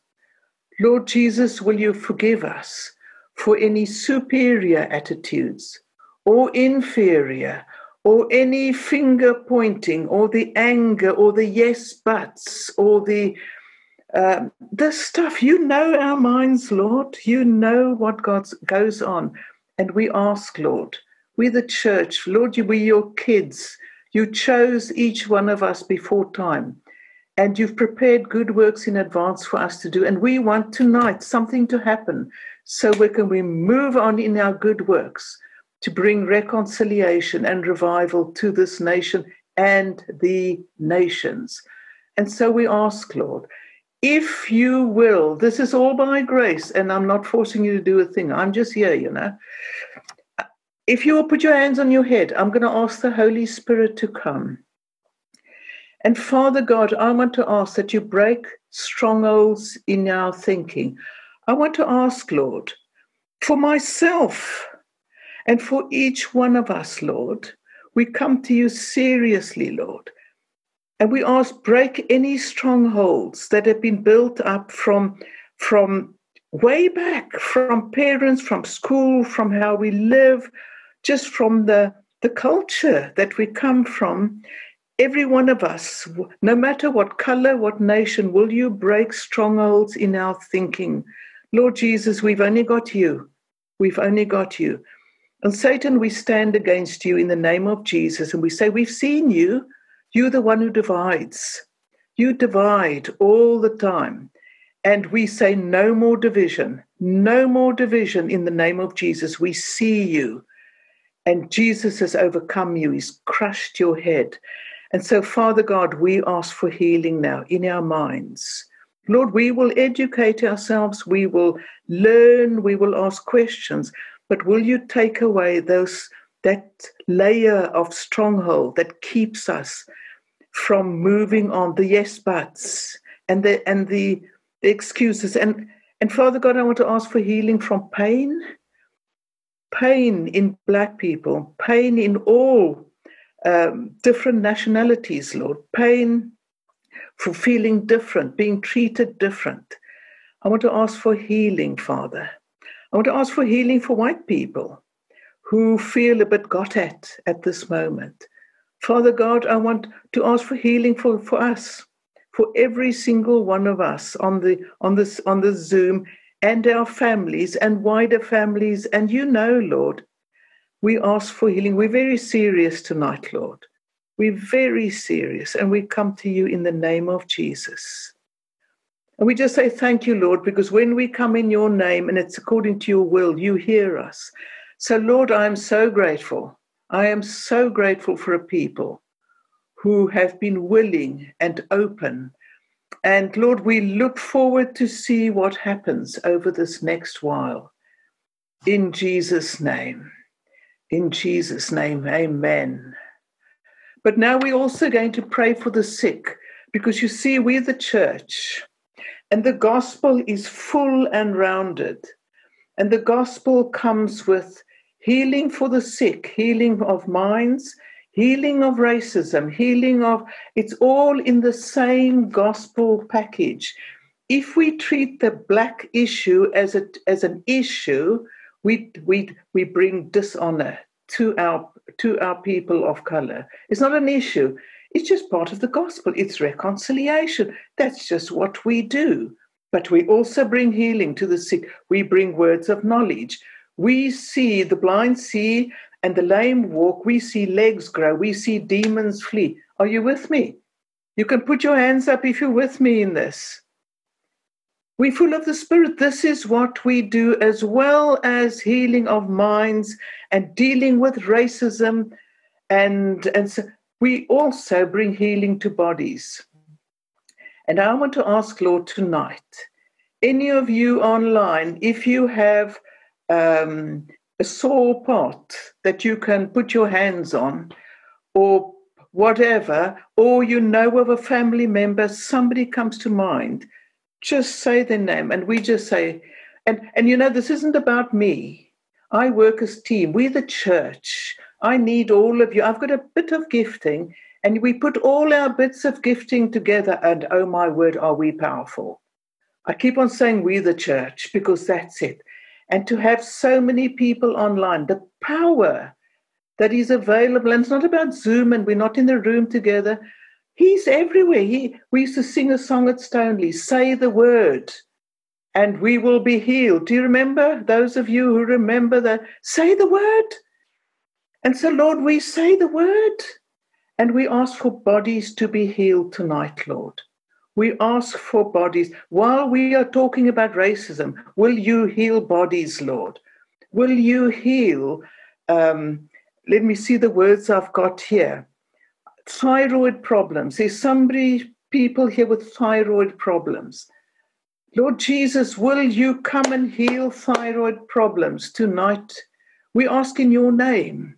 Lord Jesus, will you forgive us for any superior attitudes or inferior or any finger pointing or the anger or the yes buts or the um, the stuff? You know our minds lord. You know what god goes on. And we ask lord we the church lord you we your kids. You chose each one of us before time. And you've prepared good works in advance for us to do. And we want tonight something to happen. So we can we move on in our good works to bring reconciliation and revival to this nation and the nations. And so we ask, Lord, if you will, this is all by grace, and I'm not forcing you to do a thing, I'm just here, you know. If you will put your hands on your head, I'm going to ask the Holy Spirit to come. And Father God, I want to ask that you break strongholds in our thinking. I want to ask, Lord, for myself and for each one of us, Lord. We come to you seriously, Lord. And we ask, break any strongholds that have been built up from, from way back, from parents, from school, from how we live, just from the, the culture that we come from. Every one of us, no matter what color, what nation, will you break strongholds in our thinking? Lord Jesus, we've only got you. We've only got you. And Satan, we stand against you in the name of Jesus and we say, We've seen you. You're the one who divides. You divide all the time. And we say, No more division. No more division in the name of Jesus. We see you. And Jesus has overcome you. He's crushed your head. And so, Father God, we ask for healing now in our minds. Lord, we will educate ourselves, we will learn, we will ask questions, but will you take away those that layer of stronghold that keeps us from moving on the yes buts and the and the, the excuses and and Father God, I want to ask for healing from pain, pain in Black people, pain in all um, different nationalities, Lord, pain for feeling different, being treated different. I want to ask for healing, Father. I want to ask for healing for white people who feel a bit got at at this moment. Father God, I want to ask for healing for, for us, for every single one of us on the on this on the Zoom and our families and wider families. And you know, Lord, we ask for healing. We're very serious tonight, Lord. We're very serious, and we come to you in the name of Jesus. And we just say thank you, Lord, because when we come in your name and it's according to your will, you hear us. So, Lord, I am so grateful. I am so grateful for a people who have been willing and open. And Lord, we look forward to see what happens over this next while. In Jesus' name. In Jesus' name, amen. But now we're also going to pray for the sick because you see, we're the church. And the gospel is full and rounded. And the gospel comes with healing for the sick, healing of minds, healing of racism, healing of it's all in the same gospel package. If we treat the black issue as a, as an issue, we, we, we bring dishonor to our to our people of color. It's not an issue. It's just part of the gospel. It's reconciliation. That's just what we do. But we also bring healing to the sick. We bring words of knowledge. We see the blind see and the lame walk. We see legs grow. We see demons flee. Are you with me? You can put your hands up if you're with me in this. We're full of the Spirit. This is what we do, as well as healing of minds and dealing with racism. And, and so we also bring healing to bodies. And I want to ask, Lord, tonight, any of you online, if you have um, a sore part that you can put your hands on, or whatever, or you know of a family member, somebody comes to mind, just say their name. And we just say, and, and you know, this isn't about me. I work as team. We're the church. I need all of you. I've got a bit of gifting, and we put all our bits of gifting together, and oh my word, are we powerful. I keep on saying we the church because that's it. And to have so many people online, the power that is available, and it's not about Zoom and we're not in the room together. He's everywhere. He, we used to sing a song at Stoneleigh, say the word, and we will be healed. Do you remember? Those of you who remember that, say the word. And so, Lord, we say the word and we ask for bodies to be healed tonight, Lord. We ask for bodies. While we are talking about racism, will you heal bodies, Lord? Will you heal? Um, let me see the words I've got here. Thyroid problems. There's somebody, people here with thyroid problems. Lord Jesus, will you come and heal thyroid problems tonight? We ask in your name.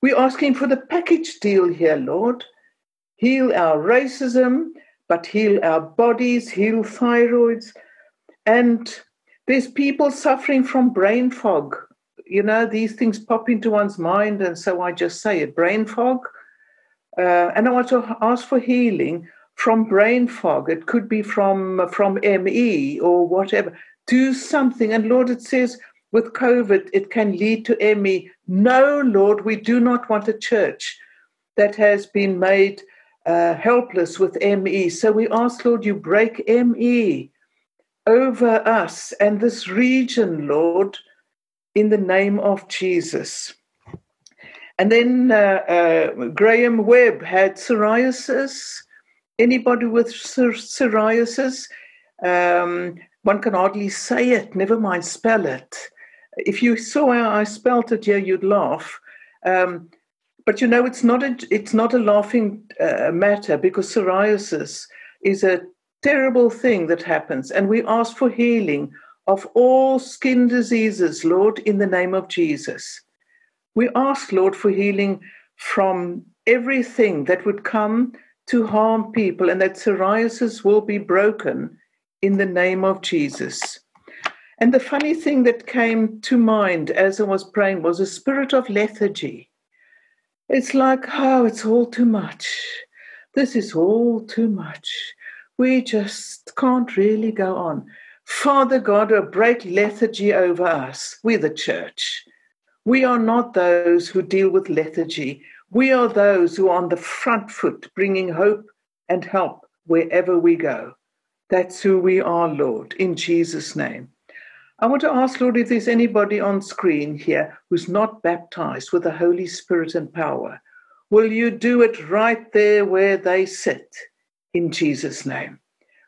We're asking for the package deal here, Lord. Heal our racism, but heal our bodies, heal thyroids. And there's people suffering from brain fog. You know, these things pop into one's mind, and so I just say it brain fog. Uh, and I want to ask for healing from brain fog. It could be from, from ME or whatever. Do something. And Lord, it says with COVID, it can lead to ME. No, Lord, we do not want a church that has been made uh, helpless with ME. So we ask, Lord, you break ME over us and this region, Lord, in the name of Jesus. And then uh, uh, Graham Webb had psoriasis. Anybody with psoriasis? Um, one can hardly say it, never mind spell it. If you saw how I spelt it here, you'd laugh. Um, but you know, it's not a it's not a laughing uh, matter because psoriasis is a terrible thing that happens, and we ask for healing of all skin diseases, Lord, in the name of Jesus. We ask, Lord, for healing from everything that would come to harm people, and that psoriasis will be broken in the name of Jesus. And the funny thing that came to mind as I was praying was a spirit of lethargy. It's like, oh, it's all too much. This is all too much. We just can't really go on. Father God, a break lethargy over us. We're the church. We are not those who deal with lethargy. We are those who are on the front foot, bringing hope and help wherever we go. That's who we are, Lord, in Jesus' name. I want to ask, Lord, if there's anybody on screen here who's not baptized with the Holy Spirit and power, will you do it right there where they sit in Jesus' name?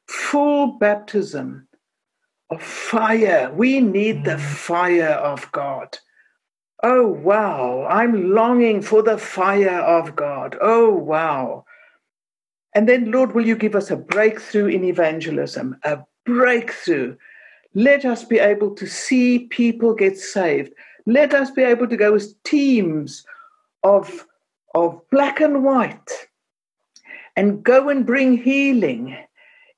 Full baptism of fire. We need the mm. fire of God. Oh, wow. I'm longing for the fire of God. Oh, wow. And then, Lord, will you give us a breakthrough in evangelism, a breakthrough let us be able to see people get saved. Let us be able to go as teams of, of black and white and go and bring healing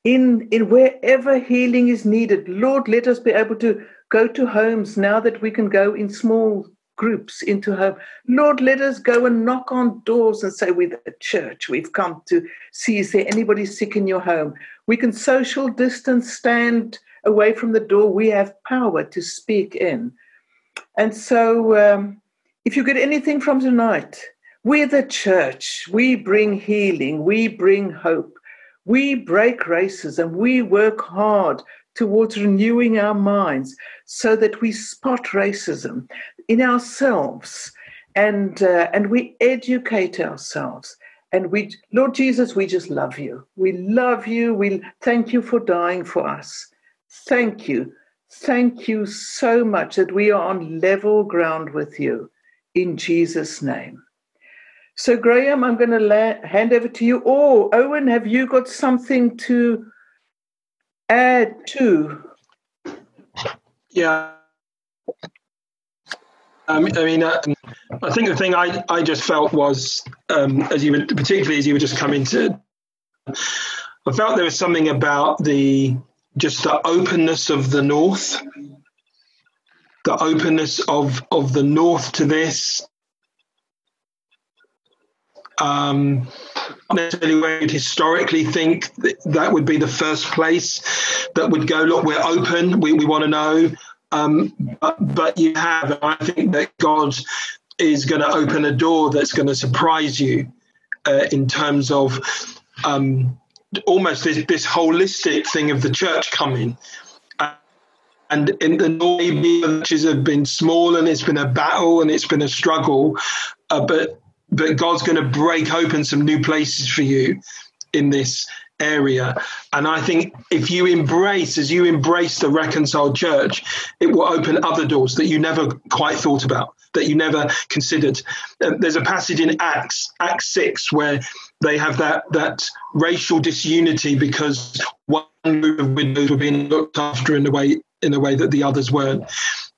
in, in wherever healing is needed. Lord, let us be able to go to homes now that we can go in small groups into home. Lord, let us go and knock on doors and say, We're the church. We've come to see, is there anybody sick in your home? We can social distance stand away from the door, we have power to speak in. And so, um, if you get anything from tonight, we're the church. We bring healing. We bring hope. We break racism. We work hard towards renewing our minds so that we spot racism in ourselves and uh, and we educate ourselves. And we lord jesus we just love you. We love you. We thank you for dying for us. Thank you. Thank you so much that we are on level ground with you. In jesus name. So graham i'm going to la- hand over to you oh owen have you got something to add to? Yeah um, I mean, uh, I think the thing I, I just felt was, um, as you were, particularly as you were just coming to, I felt there was something about the just the openness of the North, the openness of of the North to this. Um, not necessarily where you'd historically think that, that would be the first place that would go, look, we're open, we, we want to know. Um, but, but you have, I think that God is going to open a door that's going to surprise you uh, in terms of um, almost this, this, holistic thing of the church coming. and in the Norway churches have been small and it's been a battle and it's been a struggle, uh, but but God's going to break open some new places for you in this area. And I think if you embrace, as you embrace the reconciled church, it will open other doors that you never quite thought about, that you never considered. Uh, there's a passage in Acts, Acts 6, where they have that, that racial disunity because one group of widows were being looked after in a way in a way that the others weren't.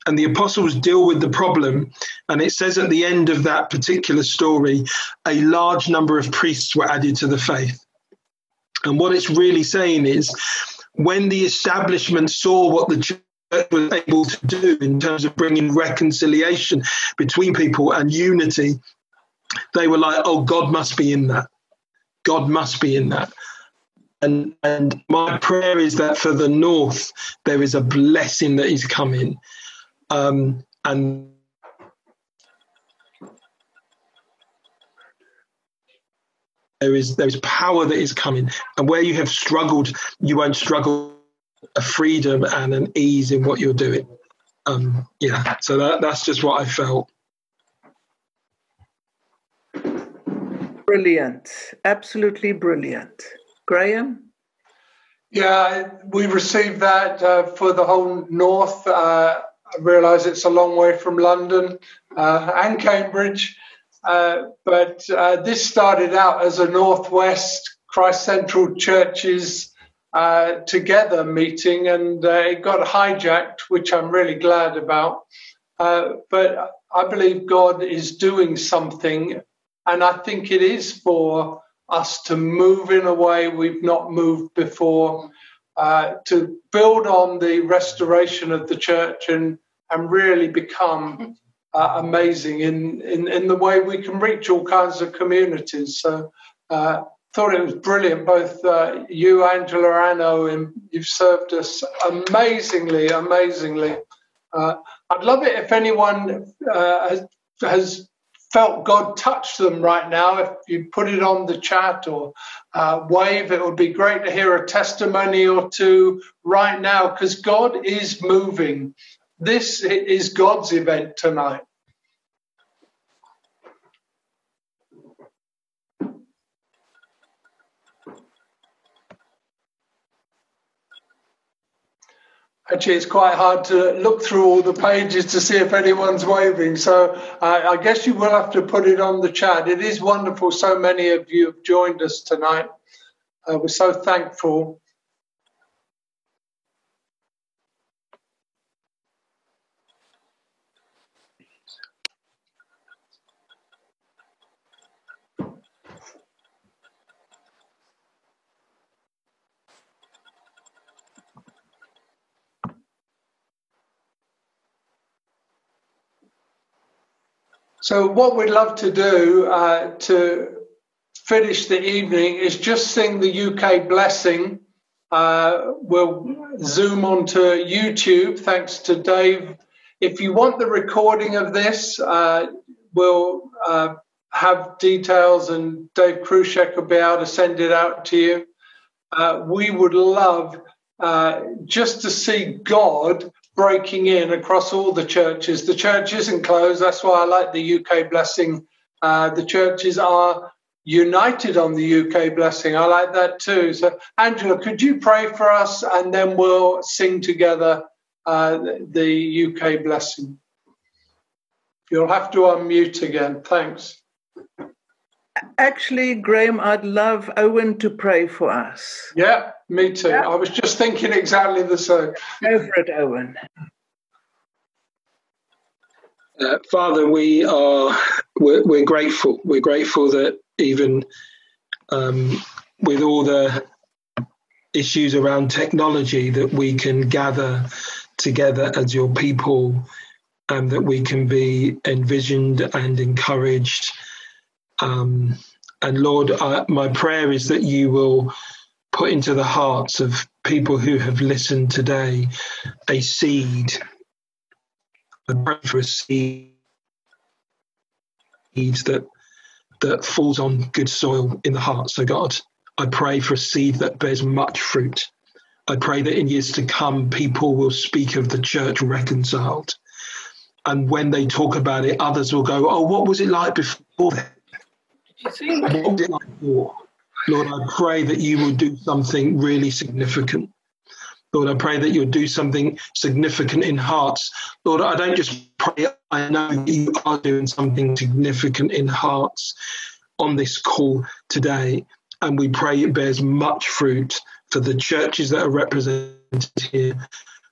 And the apostles deal with the problem. And it says at the end of that particular story, a large number of priests were added to the faith. And what it's really saying is when the establishment saw what the church was able to do in terms of bringing reconciliation between people and unity, they were like, oh, God must be in that. God must be in that. And, and my prayer is that for the North, there is a blessing that is coming. Um, and There is there is power that is coming, and where you have struggled, you won't struggle a freedom and an ease in what you're doing. Um, yeah, so that, that's just what I felt. Brilliant, absolutely brilliant, Graham. Yeah, we received that uh, for the whole north. Uh, I realise it's a long way from London uh, and Cambridge, uh, but uh, this started out as a Northwest Christ Central Churches uh, together meeting, and uh, it got hijacked, which I'm really glad about. Uh, but I believe God is doing something, and I think it is for us to move in a way we've not moved before, to build on the restoration of the church and and really become uh, amazing in, in, in the way we can reach all kinds of communities. So uh, thought it was brilliant. Both uh, you, Angela, and Owen, you've served us amazingly, amazingly. Uh, I'd love it if anyone uh, has, has, felt God touch them right now. If you put it on the chat or uh, wave, it would be great to hear a testimony or two right now because God is moving. This is God's event tonight. Actually, it's quite hard to look through all the pages to see if anyone's waving. So uh, I guess you will have to put it on the chat. It is wonderful. So many of you have joined us tonight. Uh, we're so thankful. So, what we'd love to do uh, to finish the evening is just sing the UK blessing. Uh, we'll zoom onto YouTube, thanks to Dave. If you want the recording of this, uh, we'll uh, have details, and Dave Krushek will be able to send it out to you. Uh, we would love uh, just to see God breaking in across all the churches. The church isn't closed. That's why I like the UK blessing. Uh, the churches are united on the UK blessing. I like that too. So, Angela, could you pray for us and then we'll sing together uh, the UK blessing? You'll have to unmute again. Thanks. Actually, Graham, I'd love Owen to pray for us. Yeah, me too. Yeah. I was just thinking exactly the same. Go for it, Owen. Uh, Father, we are we're, we're, grateful. We're grateful that even um, with all the issues around technology, that we can gather together as your people, and that we can be envisioned and encouraged. Um, and Lord, I, my prayer is that you will put into the hearts of people who have listened today a seed I pray for a seed that that falls on good soil in the heart. So God, I pray for a seed that bears much fruit. I pray that in years to come, people will speak of the church reconciled. And when they talk about it, others will go, Oh, what was it like before then? What was it like? Lord, I pray that you will do something really significant Lord, I pray that you'll do something significant in hearts. Lord, I don't just pray, I know you are doing something significant in hearts on this call today. And we pray it bears much fruit for the churches that are represented here,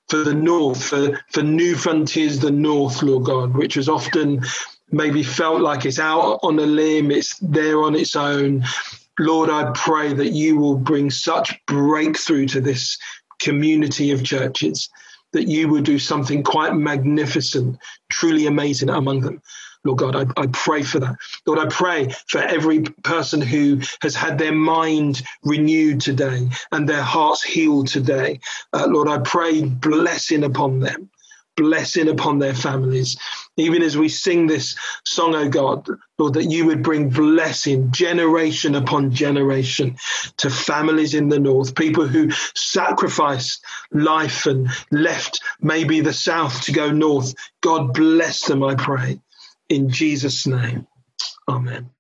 for the North, for, for Newfrontiers, the North, Lord God, which is often maybe felt like it's out on a limb, it's there on its own. Lord, I pray that you will bring such breakthrough to this community of churches, that you will do something quite magnificent, truly amazing among them. Lord God, I, I, pray for that. Lord, I pray for every person who has had their mind renewed today and their hearts healed today. Uh, Lord, I pray blessing upon them blessing upon their families. Even as we sing this song, oh God, Lord, that you would bring blessing generation upon generation to families in the north, people who sacrificed life and left maybe the south to go north. God bless them, I pray. In Jesus' name, amen.